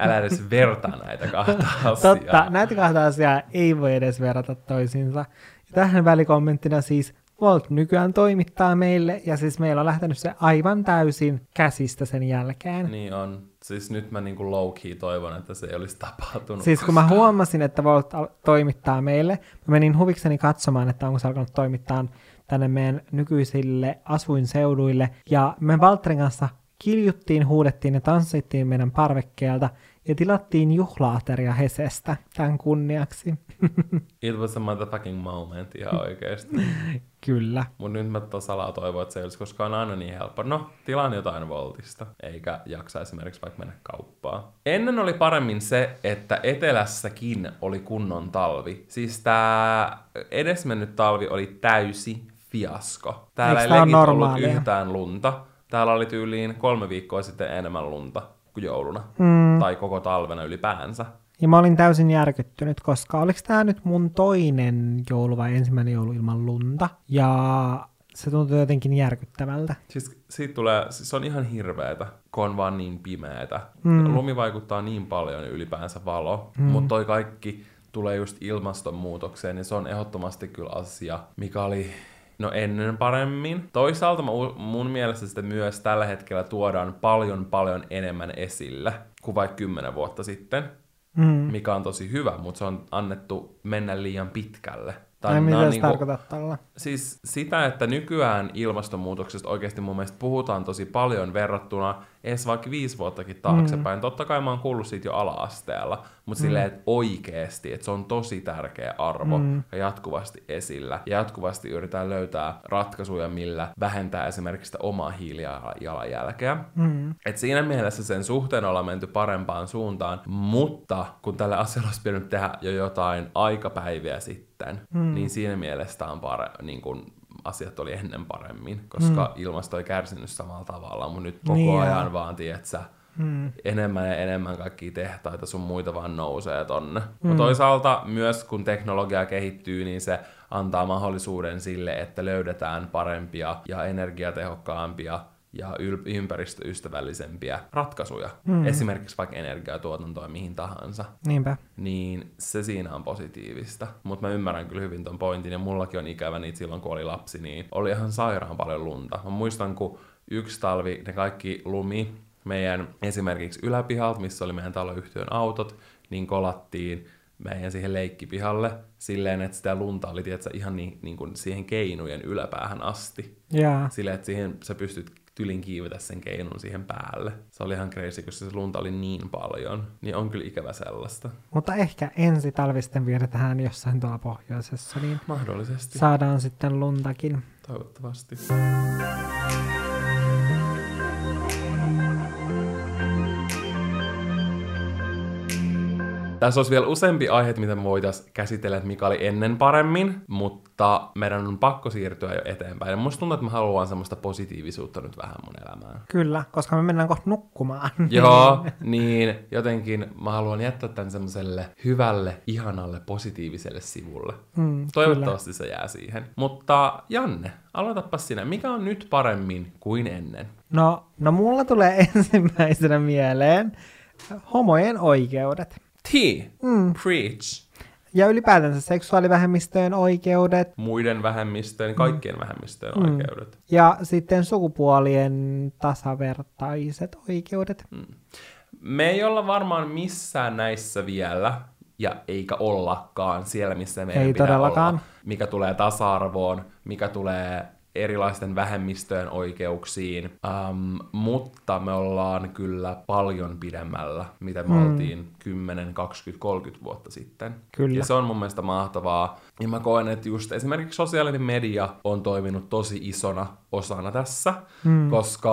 Älä edes vertaa näitä kahta asiaa. Totta, näitä kahta asiaa ei voi edes verrata toisiinsa. Ja tähän välikommenttina siis Volt nykyään toimittaa meille, ja siis meillä on lähtenyt se aivan täysin käsistä sen jälkeen. Niin on. Siis nyt mä niinku low-key toivon, että se ei olisi tapahtunut. Siis kun mä huomasin, että Volt toimittaa meille, mä menin huvikseni katsomaan, että onko se alkanut toimittaa tänne meidän nykyisille asuinseuduille. Ja me Valtterin kanssa kiljuttiin, huudettiin ja tanssittiin meidän parvekkeelta ja tilattiin juhlaateria Hesestä tämän kunniaksi. It was a motherfucking moment ihan oikeesti. Kyllä. Mut nyt mä salaa toivon, että se ei olisi koskaan aina niin helppo. No, tilaan jotain Voltista, eikä jaksa esimerkiksi vaikka mennä kauppaan. Ennen oli paremmin se, että etelässäkin oli kunnon talvi. Siis tää edesmennyt talvi oli täysi fiasko. Täällä Eiks ei legit ollut yhtään lunta. Täällä oli tyyliin kolme viikkoa sitten enemmän lunta kuin jouluna. Mm. Tai koko talvena ylipäänsä. Ja mä olin täysin järkyttynyt, koska oliko tämä nyt mun toinen joulu vai ensimmäinen joulu ilman lunta. Ja se tuntui jotenkin järkyttävältä. Siis siitä tulee, siis se on ihan hirveetä, kun on vaan niin pimeätä. Mm. Lumi vaikuttaa niin paljon ylipäänsä valo, mm. mutta toi kaikki tulee just ilmastonmuutokseen, niin se on ehdottomasti kyllä asia, mikä oli no ennen paremmin. Toisaalta mun mielestä sitä myös tällä hetkellä tuodaan paljon paljon enemmän esille kuin vaikka kymmenen vuotta sitten, Mm. mikä on tosi hyvä, mutta se on annettu mennä liian pitkälle. Tai mitä sä niinku- tarkoitat tällä? Siis sitä, että nykyään ilmastonmuutoksesta oikeasti mun mielestä puhutaan tosi paljon verrattuna edes vaikka viisi vuottakin taaksepäin. Mm. Totta kai mä oon kuullut siitä jo ala-asteella, mutta mm. silleen, että oikeasti, että se on tosi tärkeä arvo mm. ja jatkuvasti esillä. Ja jatkuvasti yritetään löytää ratkaisuja, millä vähentää esimerkiksi sitä omaa hiilijalanjälkeä. Mm. Et siinä mielessä sen suhteen ollaan menty parempaan suuntaan, mutta kun tälle asialle olisi pitänyt tehdä jo jotain aikapäiviä sitten, mm. niin siinä mielessä on pare, niin kun asiat oli ennen paremmin, koska mm. ilmasto ei kärsinyt samalla tavalla, mutta nyt koko Niin ajan vaan, tietsä, mm. enemmän ja enemmän kaikkia tehtaita sun muita vaan nousee tonne. Mm. Mutta toisaalta myös kun teknologia kehittyy, niin se antaa mahdollisuuden sille, että löydetään parempia ja energiatehokkaampia ja yl- ympäristöystävällisempiä ratkaisuja. Mm. Esimerkiksi vaikka energiatuotantoa mihin tahansa Niinpä. niin se siinä on positiivista. Mutta mä ymmärrän kyllä hyvin ton pointin, ja mullakin on ikävä niitä silloin, kun oli lapsi, niin oli ihan sairaan paljon lunta. Mä muistan, kun yksi talvi ne kaikki lumi meidän esimerkiksi yläpihalta, missä oli meidän taloyhtiön autot, niin kolattiin meidän siihen leikkipihalle silleen, että sitä lunta oli tiedätkö, ihan niin, niin kuin siihen keinujen yläpäähän asti. Jaa. Silleen, että siihen sä pystyt tylin kiivetä sen keinun siihen päälle. Se oli ihan crazy, koska se lunta oli niin paljon. Niin on kyllä ikävä sellaista. Mutta ehkä ensi talvi sitten vietetään jossain tuolla pohjoisessa, niin Mahdollisesti. saadaan sitten luntakin. Toivottavasti. Tässä olisi vielä useampi aihe, mitä me voitaisiin käsitellä, että mikä oli ennen paremmin, mutta meidän on pakko siirtyä jo eteenpäin. Ja musta tuntuu, että mä haluan semmoista positiivisuutta nyt vähän mun elämään. Kyllä, koska me mennään kohta nukkumaan. Joo, niin jotenkin mä haluan jättää tämän semmoiselle hyvälle, ihanalle, positiiviselle sivulle. Mm, Toivottavasti se jää siihen. Mutta Janne, aloitapa sinä. Mikä on nyt paremmin kuin ennen? No, no mulla tulee ensimmäisenä mieleen homojen oikeudet. T. Mm. Preach. Ja ylipäätänsä seksuaalivähemmistöjen oikeudet Muiden vähemmistöjen, kaikkien vähemmistöjen mm. oikeudet. ja sitten sukupuolien tasavertaiset oikeudet. Mm. Me ei olla varmaan missään näissä vielä, ja eikä ollakaan siellä, missä meidän Ei pitää todellakaan. olla. Mikä tulee tasa-arvoon, mikä tulee erilaisten vähemmistöjen oikeuksiin, um, mutta me ollaan kyllä paljon pidemmällä, mitä me mm. oltiin 10, 20, 30 vuotta sitten. Kyllä. Ja se on mun mielestä mahtavaa. Ja mä koen, että just esimerkiksi sosiaalinen media on toiminut tosi isona osana tässä, mm. koska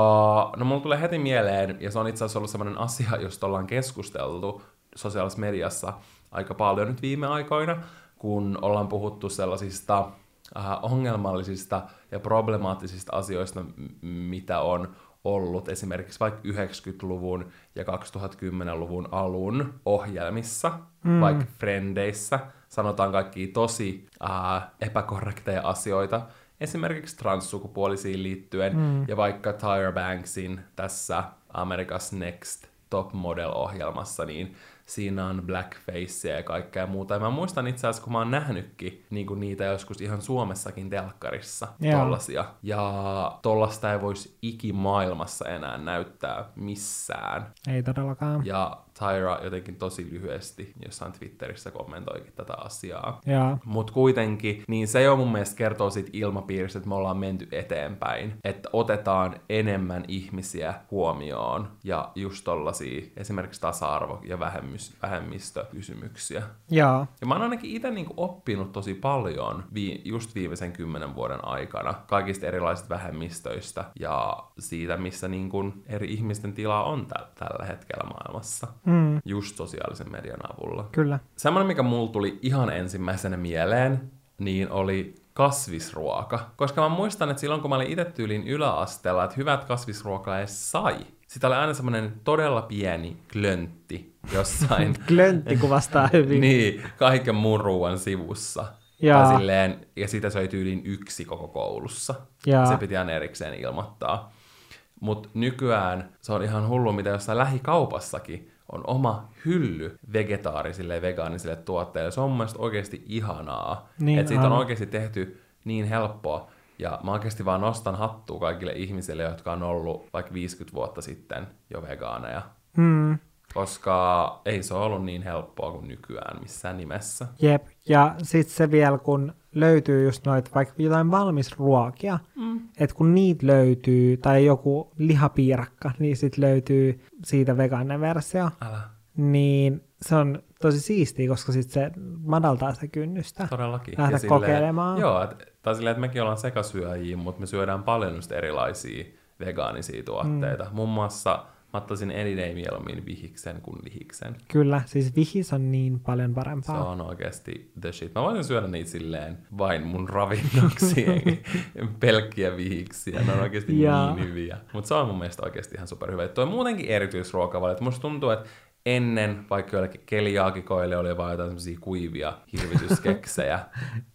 no mulla tulee heti mieleen, ja se on itse asiassa ollut sellainen asia, josta ollaan keskusteltu sosiaalisessa mediassa aika paljon nyt viime aikoina, kun ollaan puhuttu sellaisista äh, ongelmallisista ja problemaattisista asioista, mitä on ollut esimerkiksi vaikka 90-luvun ja 2010-luvun alun ohjelmissa, mm. vaikka Frendeissä, sanotaan kaikki tosi äh, epäkorrekteja asioita, esimerkiksi transsukupuolisiin liittyen, mm. ja vaikka Tyra Banksin tässä America's Next Top Model-ohjelmassa, niin siinä on blackfacea ja kaikkea muuta. Ja mä muistan itse asiassa, kun mä oon nähnytkin niin kuin niitä joskus ihan Suomessakin telkkarissa, yeah. tollasia. Ja tollasta ei voisi ikimaailmassa enää näyttää missään. Ei todellakaan. Ja Tyra jotenkin tosi lyhyesti jossain Twitterissä kommentoikin tätä asiaa. Yeah. Mutta kuitenkin, niin se jo mun mielestä kertoo siitä ilmapiiristä, että me ollaan menty eteenpäin. Että otetaan enemmän ihmisiä huomioon ja just tollasia esimerkiksi tasa-arvo- ja vähemmys, vähemmistökysymyksiä. Yeah. Ja mä oon ainakin itse niinku oppinut tosi paljon vi- just viimeisen kymmenen vuoden aikana kaikista erilaisista vähemmistöistä ja siitä, missä niinku eri ihmisten tila on tä- tällä hetkellä maailmassa. Mm. Just sosiaalisen median avulla. Kyllä. Semmoinen, mikä mulla tuli ihan ensimmäisenä mieleen, niin oli kasvisruoka. Koska mä muistan, että silloin kun mä olin itse tyyliin yläasteella, että hyvät kasvisruokaa edes sai. Sitä oli aina semmoinen todella pieni klöntti jossain. klöntti kuvastaa hyvin. niin, kaiken muun ruoan sivussa. Ja. Silleen, ja sitä söi tyyliin yksi koko koulussa. Ja. Se piti aina erikseen ilmoittaa. Mutta nykyään se on ihan hullu, mitä jossain lähikaupassakin on oma hylly vegetaarisille ja vegaanisille tuotteille. Se on mun mielestä oikeasti ihanaa. Niin että siitä on oikeasti tehty niin helppoa. Ja mä oikeasti vaan nostan hattua kaikille ihmisille, jotka on ollut vaikka 50 vuotta sitten jo vegaaneja. Mm. Koska ei se ole ollut niin helppoa kuin nykyään missään nimessä. Jep, ja sitten se vielä, kun löytyy just noita vaikka jotain valmisruokia, mm. että kun niitä löytyy, tai joku lihapiirakka, niin sitten löytyy siitä vegaaninen versio, Älä. niin se on tosi siistiä, koska sitten se madaltaa sitä kynnystä. Todellakin. Lähteä silleen- kokeilemaan. Joo, et, tai silleen, että mekin ollaan sekasyöjiä, mutta me syödään paljon just erilaisia vegaanisia tuotteita. Mm. Muun muassa mä ottaisin any day mieluummin vihiksen kuin lihiksen. Kyllä, siis vihis on niin paljon Se parempaa. on oikeasti the shit. Mä voisin syödä niitä silleen vain mun ravinnoksi, pelkkiä vihiksiä. Ne on oikeasti niin hyviä. Mutta se on mun mielestä oikeasti ihan superhyvä. Tuo on muutenkin erityisruokavalio. Musta tuntuu, että ennen vaikka joillekin keliaakikoille oli vain jotain semmosia kuivia hirvityskeksejä.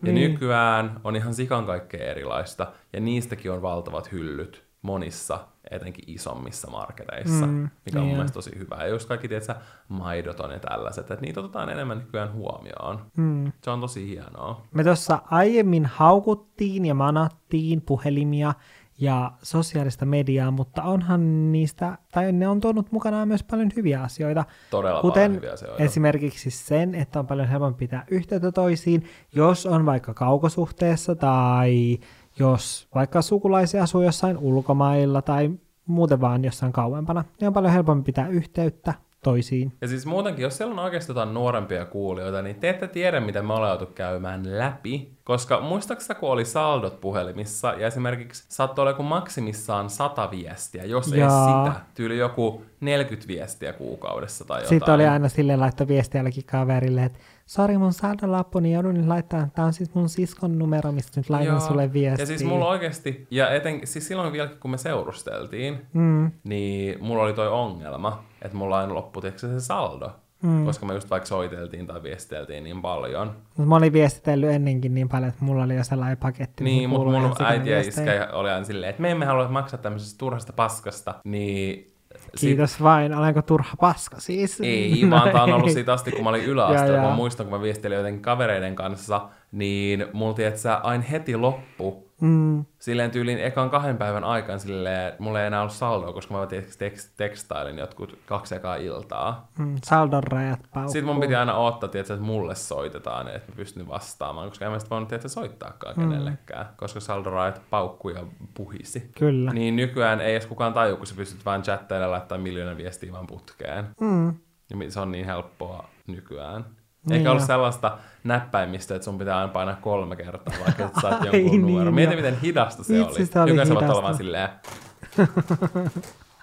ja Niin. nykyään on ihan sikan kaikkea erilaista. Ja niistäkin on valtavat hyllyt monissa, etenkin isommissa marketeissa, Mm, mikä on mun niin. mielestä tosi hyvä. Ja just kaikki, tiedätkö, maidoton ja tällaiset, että niitä otetaan enemmän nykyään huomioon. Mm. Se on tosi hienoa. Me tuossa aiemmin haukuttiin ja manattiin puhelimia ja sosiaalista mediaa, mutta onhan niistä, tai ne on tuonut mukanaan myös paljon hyviä asioita. Todella Kuten paljon hyviä asioita. esimerkiksi sen, että on paljon helpompi pitää yhteyttä toisiin, jos on vaikka kaukosuhteessa tai jos vaikka sukulaisia asuu jossain ulkomailla tai muuten vaan jossain kauempana, niin on paljon helpompi pitää yhteyttä toisiin. Ja siis muutenkin, jos siellä on oikeasti jotain nuorempia kuulijoita, niin te ette tiedä, mitä me ollaan käymään läpi. Koska muistaaksä, kun oli saldot puhelimissa, ja esimerkiksi saattoi olla joku maksimissaan 100 viestiä, jos ei Jaa. sitä. Tyyli joku 40 viestiä kuukaudessa tai jotain. Sitten oli aina silleen laittaa viestiä jollekin kaverille, että sori mun saldolappuni joudun nyt laittaa, tää on siis mun siskon numero, mistä nyt laitan Joo. sulle viestiä. Ja siis mulla oikeasti, ja eten, siis silloin vielä kun me seurusteltiin, mm, niin mulla oli toi ongelma, että mulla aina tiedätkö, se saldo. Mm. Koska me just vaikka soiteltiin tai viesteltiin niin paljon. Mut mä olin viestitellyt ennenkin niin paljon, että mulla oli jo sellainen paketti. Niin, mutta mun äiti ja iskä oli aina silleen, että me emme halua maksaa tämmöisestä turhasta paskasta, niin... Kiitos vain, olenko turha paska siis? Ei, vaan tää on ollut siitä asti, kun mä olin yläasteella. Mä muistan, kun mä viestelin jotenkin kavereiden kanssa, niin mulla tiedätkö, aina heti loppu. Mm. Silleen tyyliin ekan kahden päivän aikaan silleen, mulla ei enää ollut saldoa, koska mä tekst, tekst, tekstailin jotkut kaksi ekaa iltaa. Mm. Saldon rajat paukkuu. Sitten mun piti aina odottaa, tietysti, että mulle soitetaan, että mä pystyn vastaamaan, koska en mä sitten voinut tietysti, soittaakaan Mm. kenellekään, koska saldorajat paukkui ja puhisi. Kyllä. Niin nykyään ei edes kukaan taju, kun sä pystyt vain chattailemaan ja laittaa miljoona viestiä vaan putkeen. Mm. Ja se on niin helppoa nykyään. Niin Eikä ole sellaista näppäimistä, että sun pitää aina painaa kolme kertaa, vaikka et saat jonkun niin numero. Mieti, miten hidasta se Vitsi, oli. se oli sä olla hidasta. vaan silleen...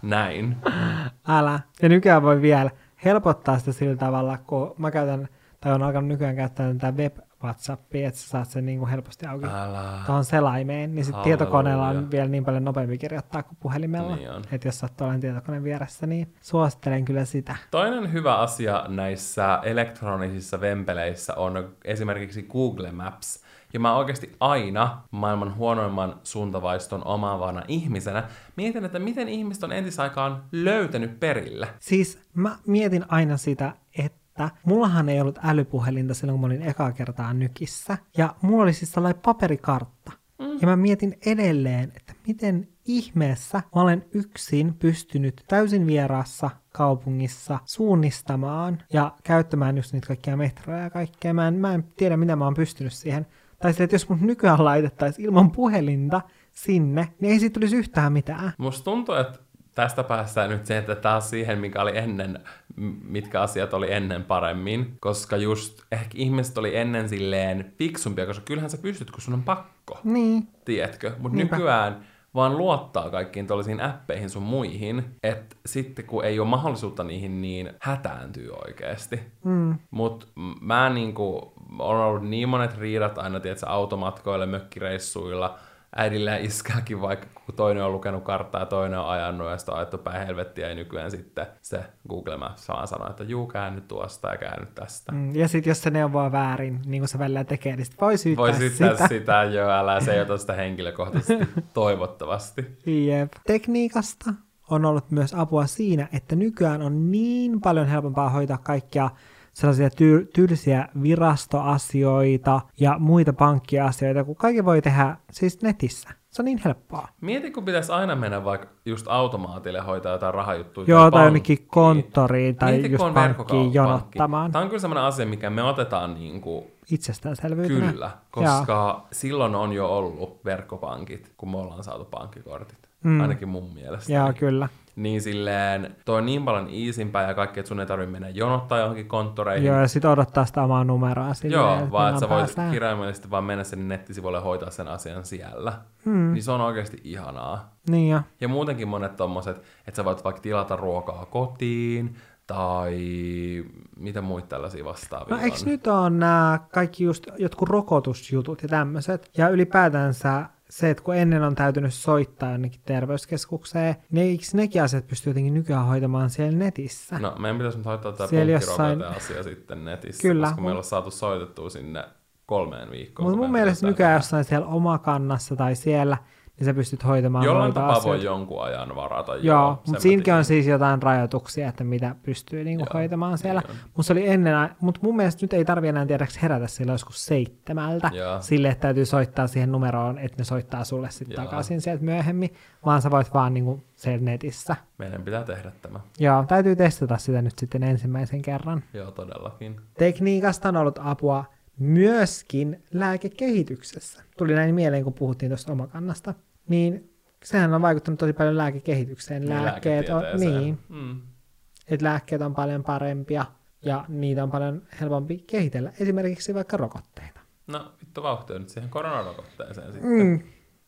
Näin. Älä. Ja nykyään voi vielä helpottaa sitä sillä tavalla, kun mä käytän, tai on alkanut nykyään käyttää tätä web WhatsAppia, että sä saat sen niin kuin helposti auki Älä. tuohon selaimeen, niin sitten tietokoneella on vielä niin paljon nopeampi kirjoittaa kuin puhelimella. Niin että jos sattuu olemaan tietokoneen vieressä, niin suosittelen kyllä sitä. Toinen hyvä asia näissä elektronisissa vempeleissä on esimerkiksi Google Maps. Ja mä oikeasti aina maailman huonoimman suuntavaiston omaavana ihmisenä mietin, että miten ihmiset on entisaikaan löytänyt perille. Siis mä mietin aina sitä, että mullahan ei ollut älypuhelinta silloin, kun mä olin ekaa kertaa nykissä. Ja mulla oli siis sellainen paperikartta. Mm. Ja mä mietin edelleen, että miten ihmeessä mä olen yksin pystynyt täysin vieraassa kaupungissa suunnistamaan ja käyttämään just niitä kaikkia metroja ja kaikkea. Mä en, mä en tiedä, mitä mä oon pystynyt siihen. Tai sille, että jos mut nykyään laitettaisiin ilman puhelinta sinne, niin ei siitä tulisi yhtään mitään. Musta tuntuu, että tästä päästään nyt siihen, että taas siihen, mikä oli ennen, mitkä asiat oli ennen paremmin, koska just ehkä ihmiset oli ennen silleen fiksumpia, koska kyllähän sä pystyt, kun sun on pakko, Niin, tiedätkö? Mutta nykyään vaan luottaa kaikkiin tuollaisiin appeihin sun muihin, että sitten kun ei ole mahdollisuutta niihin, niin hätääntyy oikeasti. mm, Mut m- mä niinku, on ollut niin monet riidat aina, tiedätkö, automatkoille, mökkireissuilla, äidillä ja iskäkin, vaikka kun toinen on lukenut karttaa ja toinen on ajanut ja sitten on päin helvettiä ja nykyään sitten se Google Maps vaan sanoo, että juu, käänny tuosta ja käänny tästä. Mm. Ja sitten jos se neuvoa väärin, niin kuin se välillä tekee, niin sit voi syyttää Voi syyttää sitä. sitä, sitä joo, älä se ei ota sitä henkilökohtaisesti, toivottavasti. Jep. Tekniikasta on ollut myös apua siinä, että nykyään on niin paljon helpompaa hoitaa kaikkia sellaisia tyy- tylsiä virastoasioita ja muita pankkiasioita, kun kaikki voi tehdä siis netissä. Se on niin helppoa. Mieti, kun pitäisi aina mennä vaikka just automaatille hoitaa jotain rahajuttuja. Joo, tai jonnekin konttoriin tai Mieti, just pankkiin jonottamaan. Tämä on kyllä sellainen asia, mikä me otetaan niin kuin Itsestäänselvyytenä. Kyllä, koska silloin on jo ollut verkkopankit, kun me ollaan saatu pankkikortit. Mm. Ainakin mun mielestä. Joo, kyllä. Niin silleen, toi on niin paljon easimpää ja kaikki, että sun ei tarvitse mennä jonottaa johonkin konttoreihin. Joo, ja sitten odottaa sitä omaa numeroa silleen, Joo, että vaan että sä voit pääsee. kirjaimellisesti vaan mennä sen nettisivuille hoitaa sen asian siellä. Mm. Niin se on oikeasti ihanaa. Niin jo. Ja muutenkin monet tommoset, että sä voit vaikka tilata ruokaa kotiin, tai mitä muita tällaisia vastaavia No eikö on. nyt on nämä kaikki just jotkut rokotusjutut ja tämmöiset? Ja ylipäätänsä se, että kun ennen on täytynyt soittaa jonnekin terveyskeskukseen, niin eikö nekin asiat pysty jotenkin nykyään hoitamaan siellä netissä? No, meidän pitäisi nyt hoitaa tämä Siellä punkkirokote-asia sitten netissä, Kyllä. koska meillä on saatu soitettua sinne kolmeen viikkoon. Mutta mun mielestä nykyään jossain siellä omakannassa tai siellä, niin sä pystyt hoitamaan Jollain tapaa asioita. voi jonkun ajan varata. Joo, sen mutta siinäkin on siis jotain rajoituksia, että mitä pystyy niinku Joo, hoitamaan siellä. niin. Mutta se oli ennen, mutta mun mielestä nyt ei tarvi enää tiedäks herätä silloin joskus seitsemältä. Joo. Sille, että täytyy soittaa siihen numeroon, että ne soittaa sulle sitten Joo. takaisin sieltä myöhemmin, vaan sä voit vaan niinku siellä netissä. Meidän pitää tehdä tämä. Joo, täytyy testata sitä nyt sitten ensimmäisen kerran. Joo, todellakin. Tekniikasta on ollut apua myöskin lääkekehityksessä. Tuli näin mieleen, kun puhuttiin tuosta omakannasta. Niin sehän on vaikuttanut tosi paljon lääkekehitykseen. Lääkkeet on, niin, Mm. että lääkkeet on paljon parempia ja niitä on paljon helpompi kehitellä. Esimerkiksi vaikka rokotteita. No, vittu vauhtia nyt siihen koronarokotteeseen sitten. Mm.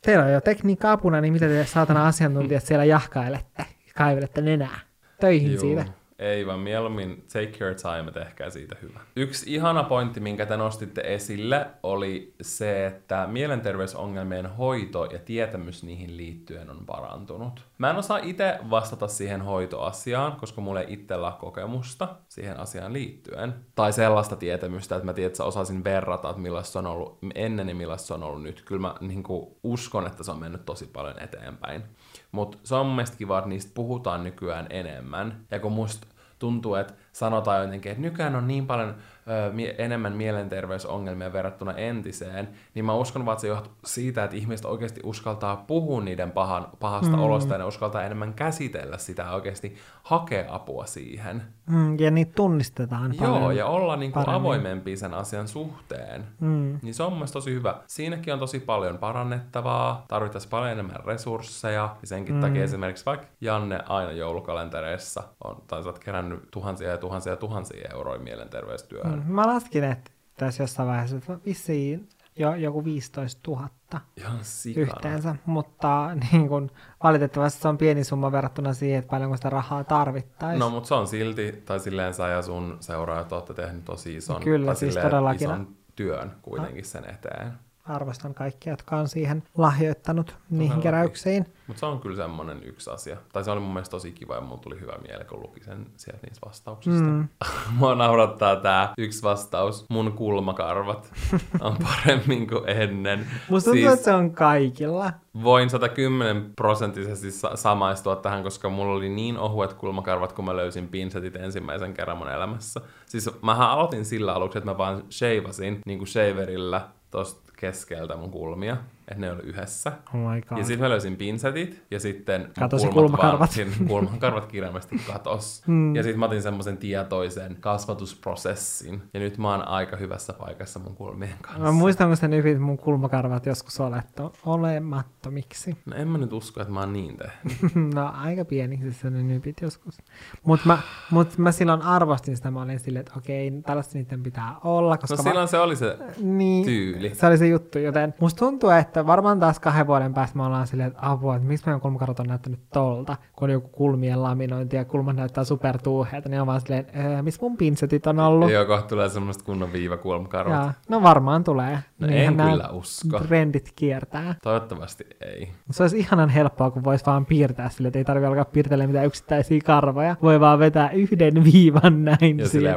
Teillä on jo tekniikka apuna, niin mitä te saatana asiantuntijat siellä jahkailette, kaivelette nenää töihin Juu. siitä. Ei, vaan mieluummin take your time tehkää siitä hyvä. Yksi ihana pointti, minkä te nostitte esille, oli se, että mielenterveysongelmien hoito ja tietämys niihin liittyen on parantunut. Mä en osaa itse vastata siihen hoitoasiaan, koska mulla ei itsellä kokemusta siihen asiaan liittyen. Tai sellaista tietämystä, että mä tiedän, että osaisin verrata, että millaista se on ollut ennen ja millaista se on ollut nyt. Kyllä mä niin kuin, uskon, että se on mennyt tosi paljon eteenpäin. Mutta se on mun mielestä kiva, että niistä puhutaan nykyään enemmän. Ja kun musta tuntuu, että sanotaan jotenkin, että nykyään on niin paljon ö, mie- enemmän mielenterveysongelmia verrattuna entiseen, niin mä uskon vaan, että se johtuu siitä, että ihmiset oikeasti uskaltaa puhua niiden pahan, pahasta mm. olosta ja ne uskaltaa enemmän käsitellä sitä oikeasti hakea apua siihen. Mm, ja niitä tunnistetaan Joo, paljon. ja olla niin kuin avoimempi sen asian suhteen. Mm. Niin se on mielestä tosi hyvä. Siinäkin on tosi paljon parannettavaa, tarvittaisiin paljon enemmän resursseja, ja senkin mm. takia esimerkiksi vaikka Janne aina joulukalentereissa on, tai sä oot kerännyt tuhansia ja tuhansia ja tuhansia euroja mielenterveystyöhön. Mm. Mä laskin, että tässä jossain vaiheessa että vissiin jo joku 15 000 Ihan sikana. yhteensä, mutta niin kun, valitettavasti se on pieni summa verrattuna siihen, että paljonko sitä rahaa tarvittaisiin. No, mutta se on silti, tai silleen sä ja sun seuraajat olette tehnyt tosi ison, Kyllä, tai siis silleen todellakin. ison työn kuitenkin sen eteen. Arvostan kaikkia, jotka on siihen lahjoittanut niihin Todellakin. keräyksiin. Mutta se on kyllä semmoinen yksi asia. Tai se oli mun mielestä tosi kiva ja mulla tuli hyvä mieli, kun luki sen sieltä niistä vastauksista. Mm. Mua naurattaa tää yksi vastaus. Mun kulmakarvat on paremmin kuin ennen. Musta tuntuu, että se on kaikilla. Voin 110 prosenttisesti sa- samaistua tähän, koska mulla oli niin ohuet kulmakarvat, kun mä löysin pinsetit ensimmäisen kerran mun elämässä. Siis mähän aloitin sillä aluksi, että mä vaan sheivasin niin kuin shaverilla tosta keskeltä mun kulmia, että ne oli yhdessä. Oh my god. Ja sitten mä löysin pinsetit, ja sitten mun Katosi kulmat kulmakarvat. siinä kulmakarvat kirjaimesti katos. mm. Ja sitten mä otin semmoisen tietoisen kasvatusprosessin, ja nyt mä oon aika hyvässä paikassa mun kulmien kanssa. Mä muistan, kun sä nypit mun kulmakarvat joskus oletto, olemattomiksi. No en mä nyt usko, että mä oon niin tehnyt. no aika pieniksi sä ne nypit joskus. Mutta mä, mut mä silloin arvostin sitä, mä olin silleen, että okei, tällaista niiden pitää olla. Koska No mä- silloin se oli se niin, tyyli. Se oli se juttu, joten musta tuntuu, että varmaan taas kahden vuoden päästä me ollaan silleen, että apua, että miksi meidän kulmakarvat on näyttänyt tolta, kun on joku kulmien laminointi ja kulmat näyttää supertuuheita, niin on vaan silleen, "Öö, missä mun pinsetit on ollut? Joo, kohta tulee semmoista kunnon viivakulmakarvat. Ja, no varmaan tulee. No Niinhän en kyllä usko. Trendit kiertää. Toivottavasti ei. Se olisi ihanan helppoa, kun voisi vaan piirtää sille, että ei tarvitse alkaa piirtelemään mitään yksittäisiä karvoja. Voi vaan vetää yhden viivan näin. Ja silleen,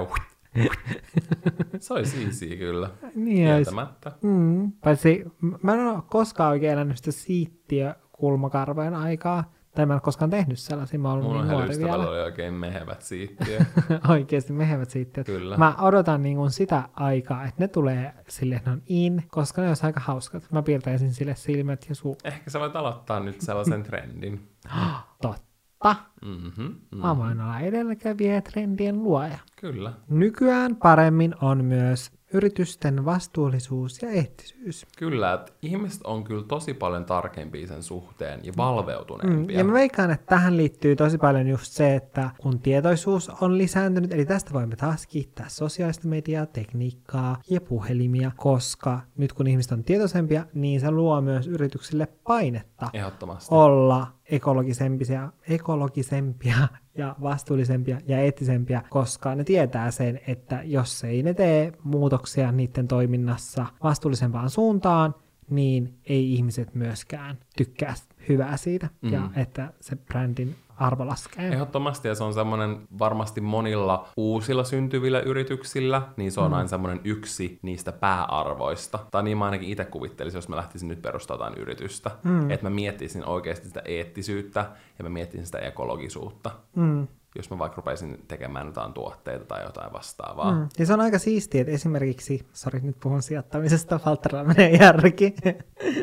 se olisi easy kyllä. Niin olisi. Kieltämättä. Mm. Paitsi mä en ole koskaan oikein elänyt sitä siittiö kulmakarvojen aikaa. Tai mä en ole koskaan tehnyt sellaisia, mä oon Mun niin nuori vielä. oli oikein mehevät siittiö. Oikeasti mehevät siittiöt. Kyllä. Mä odotan niin kuin sitä aikaa, että ne tulee sille, että ne on in, koska ne olisi aika hauskat. Mä piirtäisin sille silmät ja suu. Ehkä sä voit aloittaa nyt sellaisen trendin. Totta. Mhm, mm, Mä voin olla edelläkävijä ja trendien luoja. kyllä. Nykyään paremmin on myös yritysten vastuullisuus ja eettisyys. Kyllä, että ihmiset on kyllä tosi paljon tarkempia sen suhteen ja Mm, valveutuneempia. ja mä veikkaan, että tähän liittyy tosi paljon just se, että kun tietoisuus on lisääntynyt, eli tästä voimme taas kiittää sosiaalista mediaa, tekniikkaa ja puhelimia, koska nyt kun ihmiset on tietoisempia, niin se luo myös yrityksille painetta olla ekologisempia, ekologisempia ja vastuullisempia ja eettisempiä, koska ne tietää sen, että jos ei ne tee muutoksia niiden toiminnassa vastuullisempaan suuntaan, niin ei ihmiset myöskään tykkää hyvää siitä mm. ja että se brändin arvo laskee. Ehdottomasti, ja se on semmoinen varmasti monilla uusilla syntyvillä yrityksillä, niin se on mm. aina semmoinen yksi niistä pääarvoista. Tai niin mä ainakin itse kuvittelisin, jos mä lähtisin nyt perustamaan yritystä. Mm. Että mä miettisin oikeasti sitä eettisyyttä ja mä miettisin sitä ekologisuutta. Mm. Jos mä vaikka rupeisin tekemään jotain tuotteita tai jotain vastaavaa. Mm. Ja se on aika siistiä, että esimerkiksi, sori nyt puhun sijoittamisesta, Valtterilla menee järki,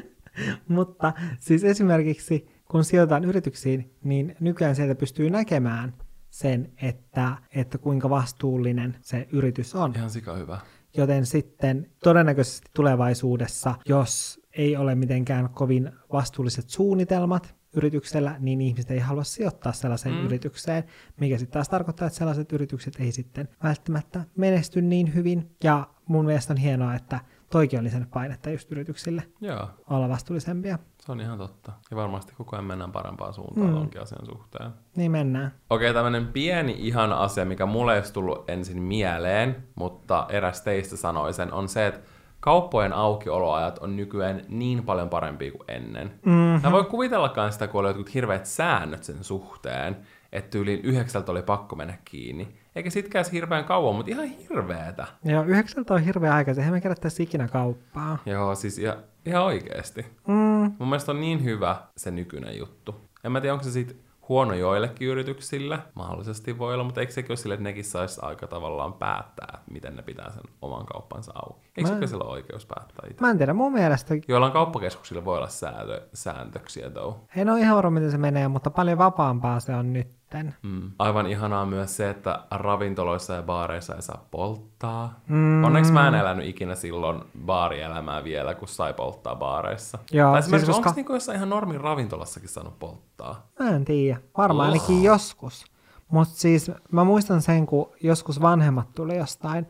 mutta siis esimerkiksi kun sijoitetaan yrityksiin, niin nykyään sieltä pystyy näkemään sen, että, että kuinka vastuullinen se yritys on. Ihan sika hyvä. Joten sitten todennäköisesti tulevaisuudessa, jos ei ole mitenkään kovin vastuulliset suunnitelmat yrityksellä, niin ihmiset ei halua sijoittaa sellaiseen mm. yritykseen, mikä sitten taas tarkoittaa, että sellaiset yritykset ei sitten välttämättä menesty niin hyvin. Ja mun mielestä on hienoa, että toikin on lisännyt painetta just yrityksille Joo, olla vastuullisempia. Se on ihan totta. Ja varmasti koko ajan mennään parempaan suuntaan mm. onkin asian suhteen. Niin mennään. Okei, tämmönen pieni ihana asia, mikä mulle ei tullut ensin mieleen, mutta eräs teistä sanoi sen, on se, että kauppojen aukioloajat on nykyään niin paljon parempia kuin ennen. Mm-hmm. Mä voi kuvitellakaan sitä, kun oli jotkut hirveät säännöt sen suhteen, että tyyliin yhdeksältä oli pakko mennä kiinni. Eikä sitkään hirveän kauan, mutta ihan hirveetä. Joo, yhdeksältä on hirveä aika, eihän me kerättäisi ikinä kauppaa. Joo, siis ihan, ihan oikeesti. Mm, Mun mielestä on niin hyvä se nykyinen juttu. En mä tiedä, onko se siitä huono joillekin yrityksille, mahdollisesti voi olla, mutta eikö sekin ole sille, että nekin saisi aika tavallaan päättää, että miten ne pitää sen oman kauppansa auki? Eikö Mä- sillä ole oikeus päättää itse? Mä en tiedä, mun mielestä Joillain kauppakeskuksilla voi olla sääntö, sääntöksiä though. en ole ihan varma, miten se menee, mutta paljon vapaampaa se on nytten. Mm. Aivan ihanaa myös se, että ravintoloissa ja baareissa ei saa polttaa. Mm. Onneksi mä en elänyt ikinä silloin baarielämää vielä, kun sai polttaa baareissa. Joo, tai siis esimerkiksi koska- onko niinku jossain ihan normin ravintolassakin saanut polttaa? Mä en tiedä. Varmaan Oh. ainakin joskus. Mutta siis mä muistan sen, kun joskus vanhemmat tuli jostain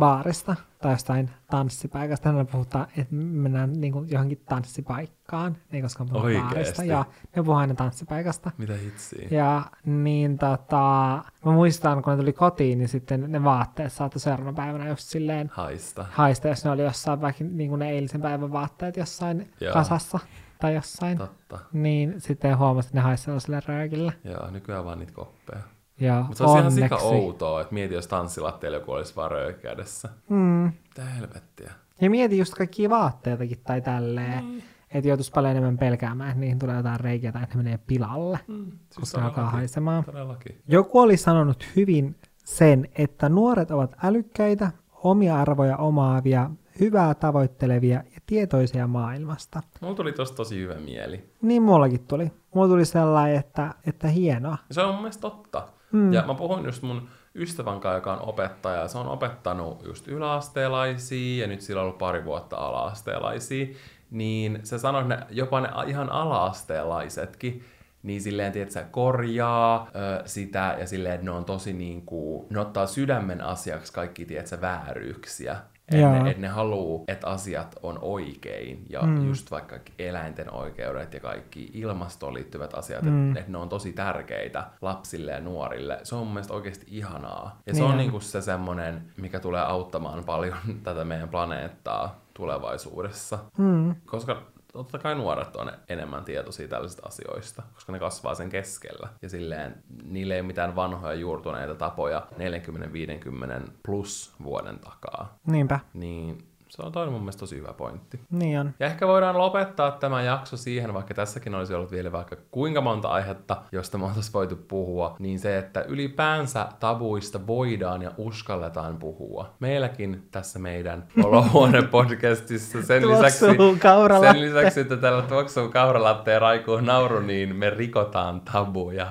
baarista tai jostain tanssipaikasta. Tänään puhutaan, että mennään niinku johonkin tanssipaikkaan. Ei koskaan puhu Oikeesti? baarista. Ja me puhutaan aina tanssipaikasta. Mitä hitsiä? Ja niin tota, mä muistan, kun ne tuli kotiin, niin sitten ne vaatteet saattoi seuraavana päivänä just silleen Haista. haista, jos ne oli jossain vaikka niin kuin ne eilisen päivän vaatteet jossain Joo. kasassa tai jossain. Totta. Niin sitten huomasin, että ne haisi sellaiselle röökille. Joo, nykyään vaan niitä koppeja. Ja Mutta se on ihan sika outoa, että mieti, jos tanssilattialla joku olisi vaan kädessä. Mm. Mitä helvettiä? Ja mieti just kaikkia vaatteitakin tai tälleen. Mm. Että joutuisi paljon enemmän pelkäämään, että niihin tulee jotain reikiä tai että ne menee pilalle, Mm. koska ne alkaa haisemaan. Todellakin. Joku oli sanonut hyvin sen, että nuoret ovat älykkäitä, omia arvoja omaavia, hyvää tavoittelevia ja tietoisia maailmasta. Mulla tuli tosta tosi hyvä mieli. Niin mullakin tuli. Mulla tuli sellainen, että, että hienoa. Se on mun mielestä totta. Mm. Ja mä puhuin just mun ystävän kanssa, joka on opettaja. Se on opettanut just yläasteelaisia ja nyt sillä on ollut pari vuotta alaasteelaisia. Niin se sanoi, että ne, jopa ne ihan alaasteelaisetkin, niin silleen, tiedätkö, korjaa ö, sitä ja silleen, ne on tosi niin kuin, ne ottaa sydämen asiaksi kaikki, tiedätkö, vääryyksiä. Että ne, et ne haluaa, että asiat on oikein ja mm. just vaikka eläinten oikeudet ja kaikki ilmastoon liittyvät asiat, mm. että et ne on tosi tärkeitä lapsille ja nuorille. Se on mun mielestä oikeasti ihanaa. Ja se Niin on on. niinku se semmonen, mikä tulee auttamaan paljon tätä meidän planeettaa tulevaisuudessa. Mm. Koska totta kai nuoret on enemmän tietoisia tällaisista asioista, koska ne kasvaa sen keskellä. Ja silleen, niille ei ole mitään vanhoja juurtuneita tapoja 40-50 plus vuoden takaa. Niinpä, Niin se on toinen mun mielestä tosi hyvä pointti. niin on. Ja ehkä voidaan lopettaa tämä jakso siihen, vaikka tässäkin olisi ollut vielä vaikka kuinka monta aihetta, josta me oltaisiin voitu puhua, niin se, että ylipäänsä tabuista voidaan ja uskalletaan puhua. Meilläkin tässä meidän olohuone-podcastissa sen lisäksi, sen lisäksi, että täällä tuoksuu kauralatte ja raikuu nauru, niin me rikotaan tabuja.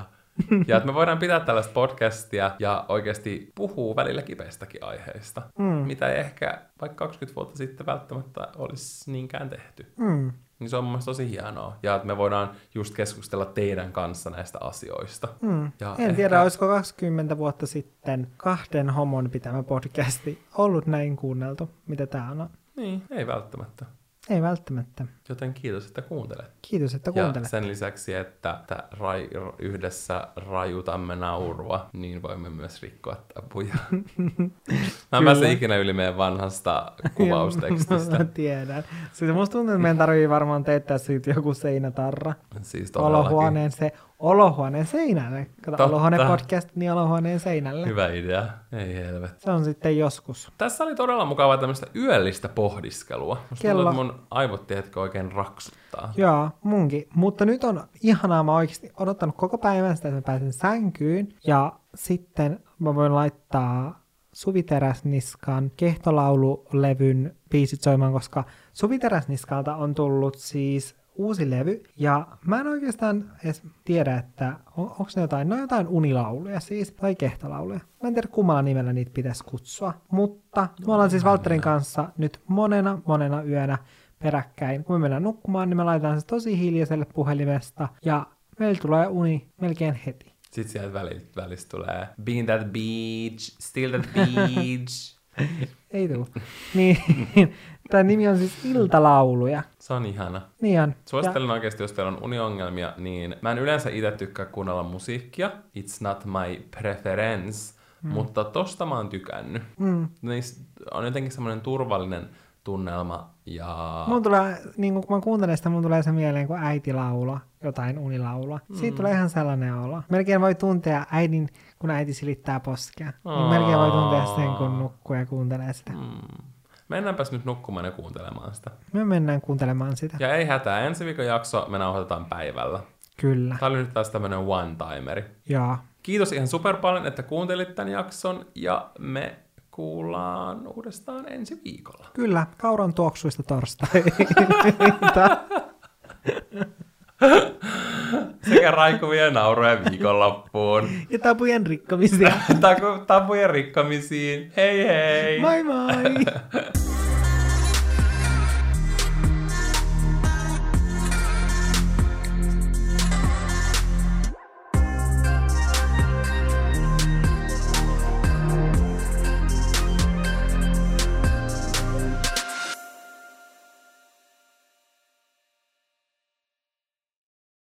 Ja että me voidaan pitää tällaista podcastia ja oikeasti puhua välillä kipeistäkin aiheista, mm. mitä ei ehkä vaikka 20 vuotta sitten välttämättä olisi niinkään tehty. Mm. Niin se on mun mielestä tosi hienoa. Ja että me voidaan just keskustella teidän kanssa näistä asioista. Mm. Ja En tiedä, olisiko 20 vuotta sitten kahden homon pitämä podcasti ollut näin kuunneltu, mitä tää on. Niin, ei välttämättä. Ei välttämättä. Joten kiitos, että kuuntelet. Kiitos, että Ja kuuntelet. sen lisäksi, että, että rai, yhdessä rajutamme naurua, niin voimme myös rikkoa tabuja. Mä en pääse ikinä yli meidän vanhasta kuvaustekstistä. Mä tiedän. Siis musta tuntuu, että meidän tarvii varmaan teettää siitä joku seinätarra. Siis todellakin. Olohuoneen, se, olohuoneen seinälle. Kato, Totta. olohuoneen podcast, niin olohuoneen seinälle. Hyvä idea. Ei helvet. Se on sitten joskus. Tässä oli todella mukavaa tämmöistä yöllistä pohdiskelua. Musta Kello- tuntuu, että mun aivot tiedätkö oikein raksuttaa. Joo, munkin. Mutta nyt on ihanaa, mä oikeasti odottanut koko päivän sitä, että mä pääsen sänkyyn. Ja sitten mä voin laittaa Suvi Teräsniskan kehtolaululevyn biisit soimaan, koska Suvi Teräsniskalta on tullut siis uusi levy, ja mä en oikeastaan edes tiedä, että on, onko ne jotain, ne on jotain unilauluja siis, tai kehtolauluja. Mä en tiedä kummalla nimellä niitä pitäisi kutsua, mutta me ollaan siis Valtterin kanssa nyt monena, monena yönä peräkkäin. Kun me mennään nukkumaan, niin me laitetaan se tosi hiljaiselle puhelimesta, ja meillä tulee uni melkein heti. Sitten sieltä välistä, välistä tulee Being that beach, still that beach. Ei tuu. niin, tämä nimi on siis Iltalauluja. Se on ihana. Niin on. Suosittelen oikeasti, jos teillä on uniongelmia, niin mä en yleensä itse tykkää kuunnella musiikkia. It's not my preference. Mm. Mutta tosta mä oon tykännyt. Mm. Niissä on jotenkin semmoinen turvallinen tunnelma ja... Mulla tulee, niin kun mä kuuntelen sitä, mulla tulee se mieleen, kun äiti laulaa jotain unilaulua. Siitä tulee ihan sellainen olo. Melkein voi tuntea äidin, kun äiti silittää poskea. Niin melkein voi tuntea sen, kun nukkuu ja kuuntelee sitä. Mm. Mennäänpäs nyt nukkumaan ja kuuntelemaan sitä. Me mennään kuuntelemaan sitä. Ja ei hätää, ensi viikon jakso me nauhoitetaan päivällä. Kyllä. Tämä oli nyt taas tämmönen one-timeri. Ja Kiitos ihan super paljon, että kuuntelit tämän jakson ja me kuullaan uudestaan ensi viikolla. kyllä, kauran tuoksuista torstai. Sekä raikuvia nauroja viikonloppuun. ja tapujen rikkomisia. Taku- Tapujen rikkomisiin. Hei hei! Moi moi!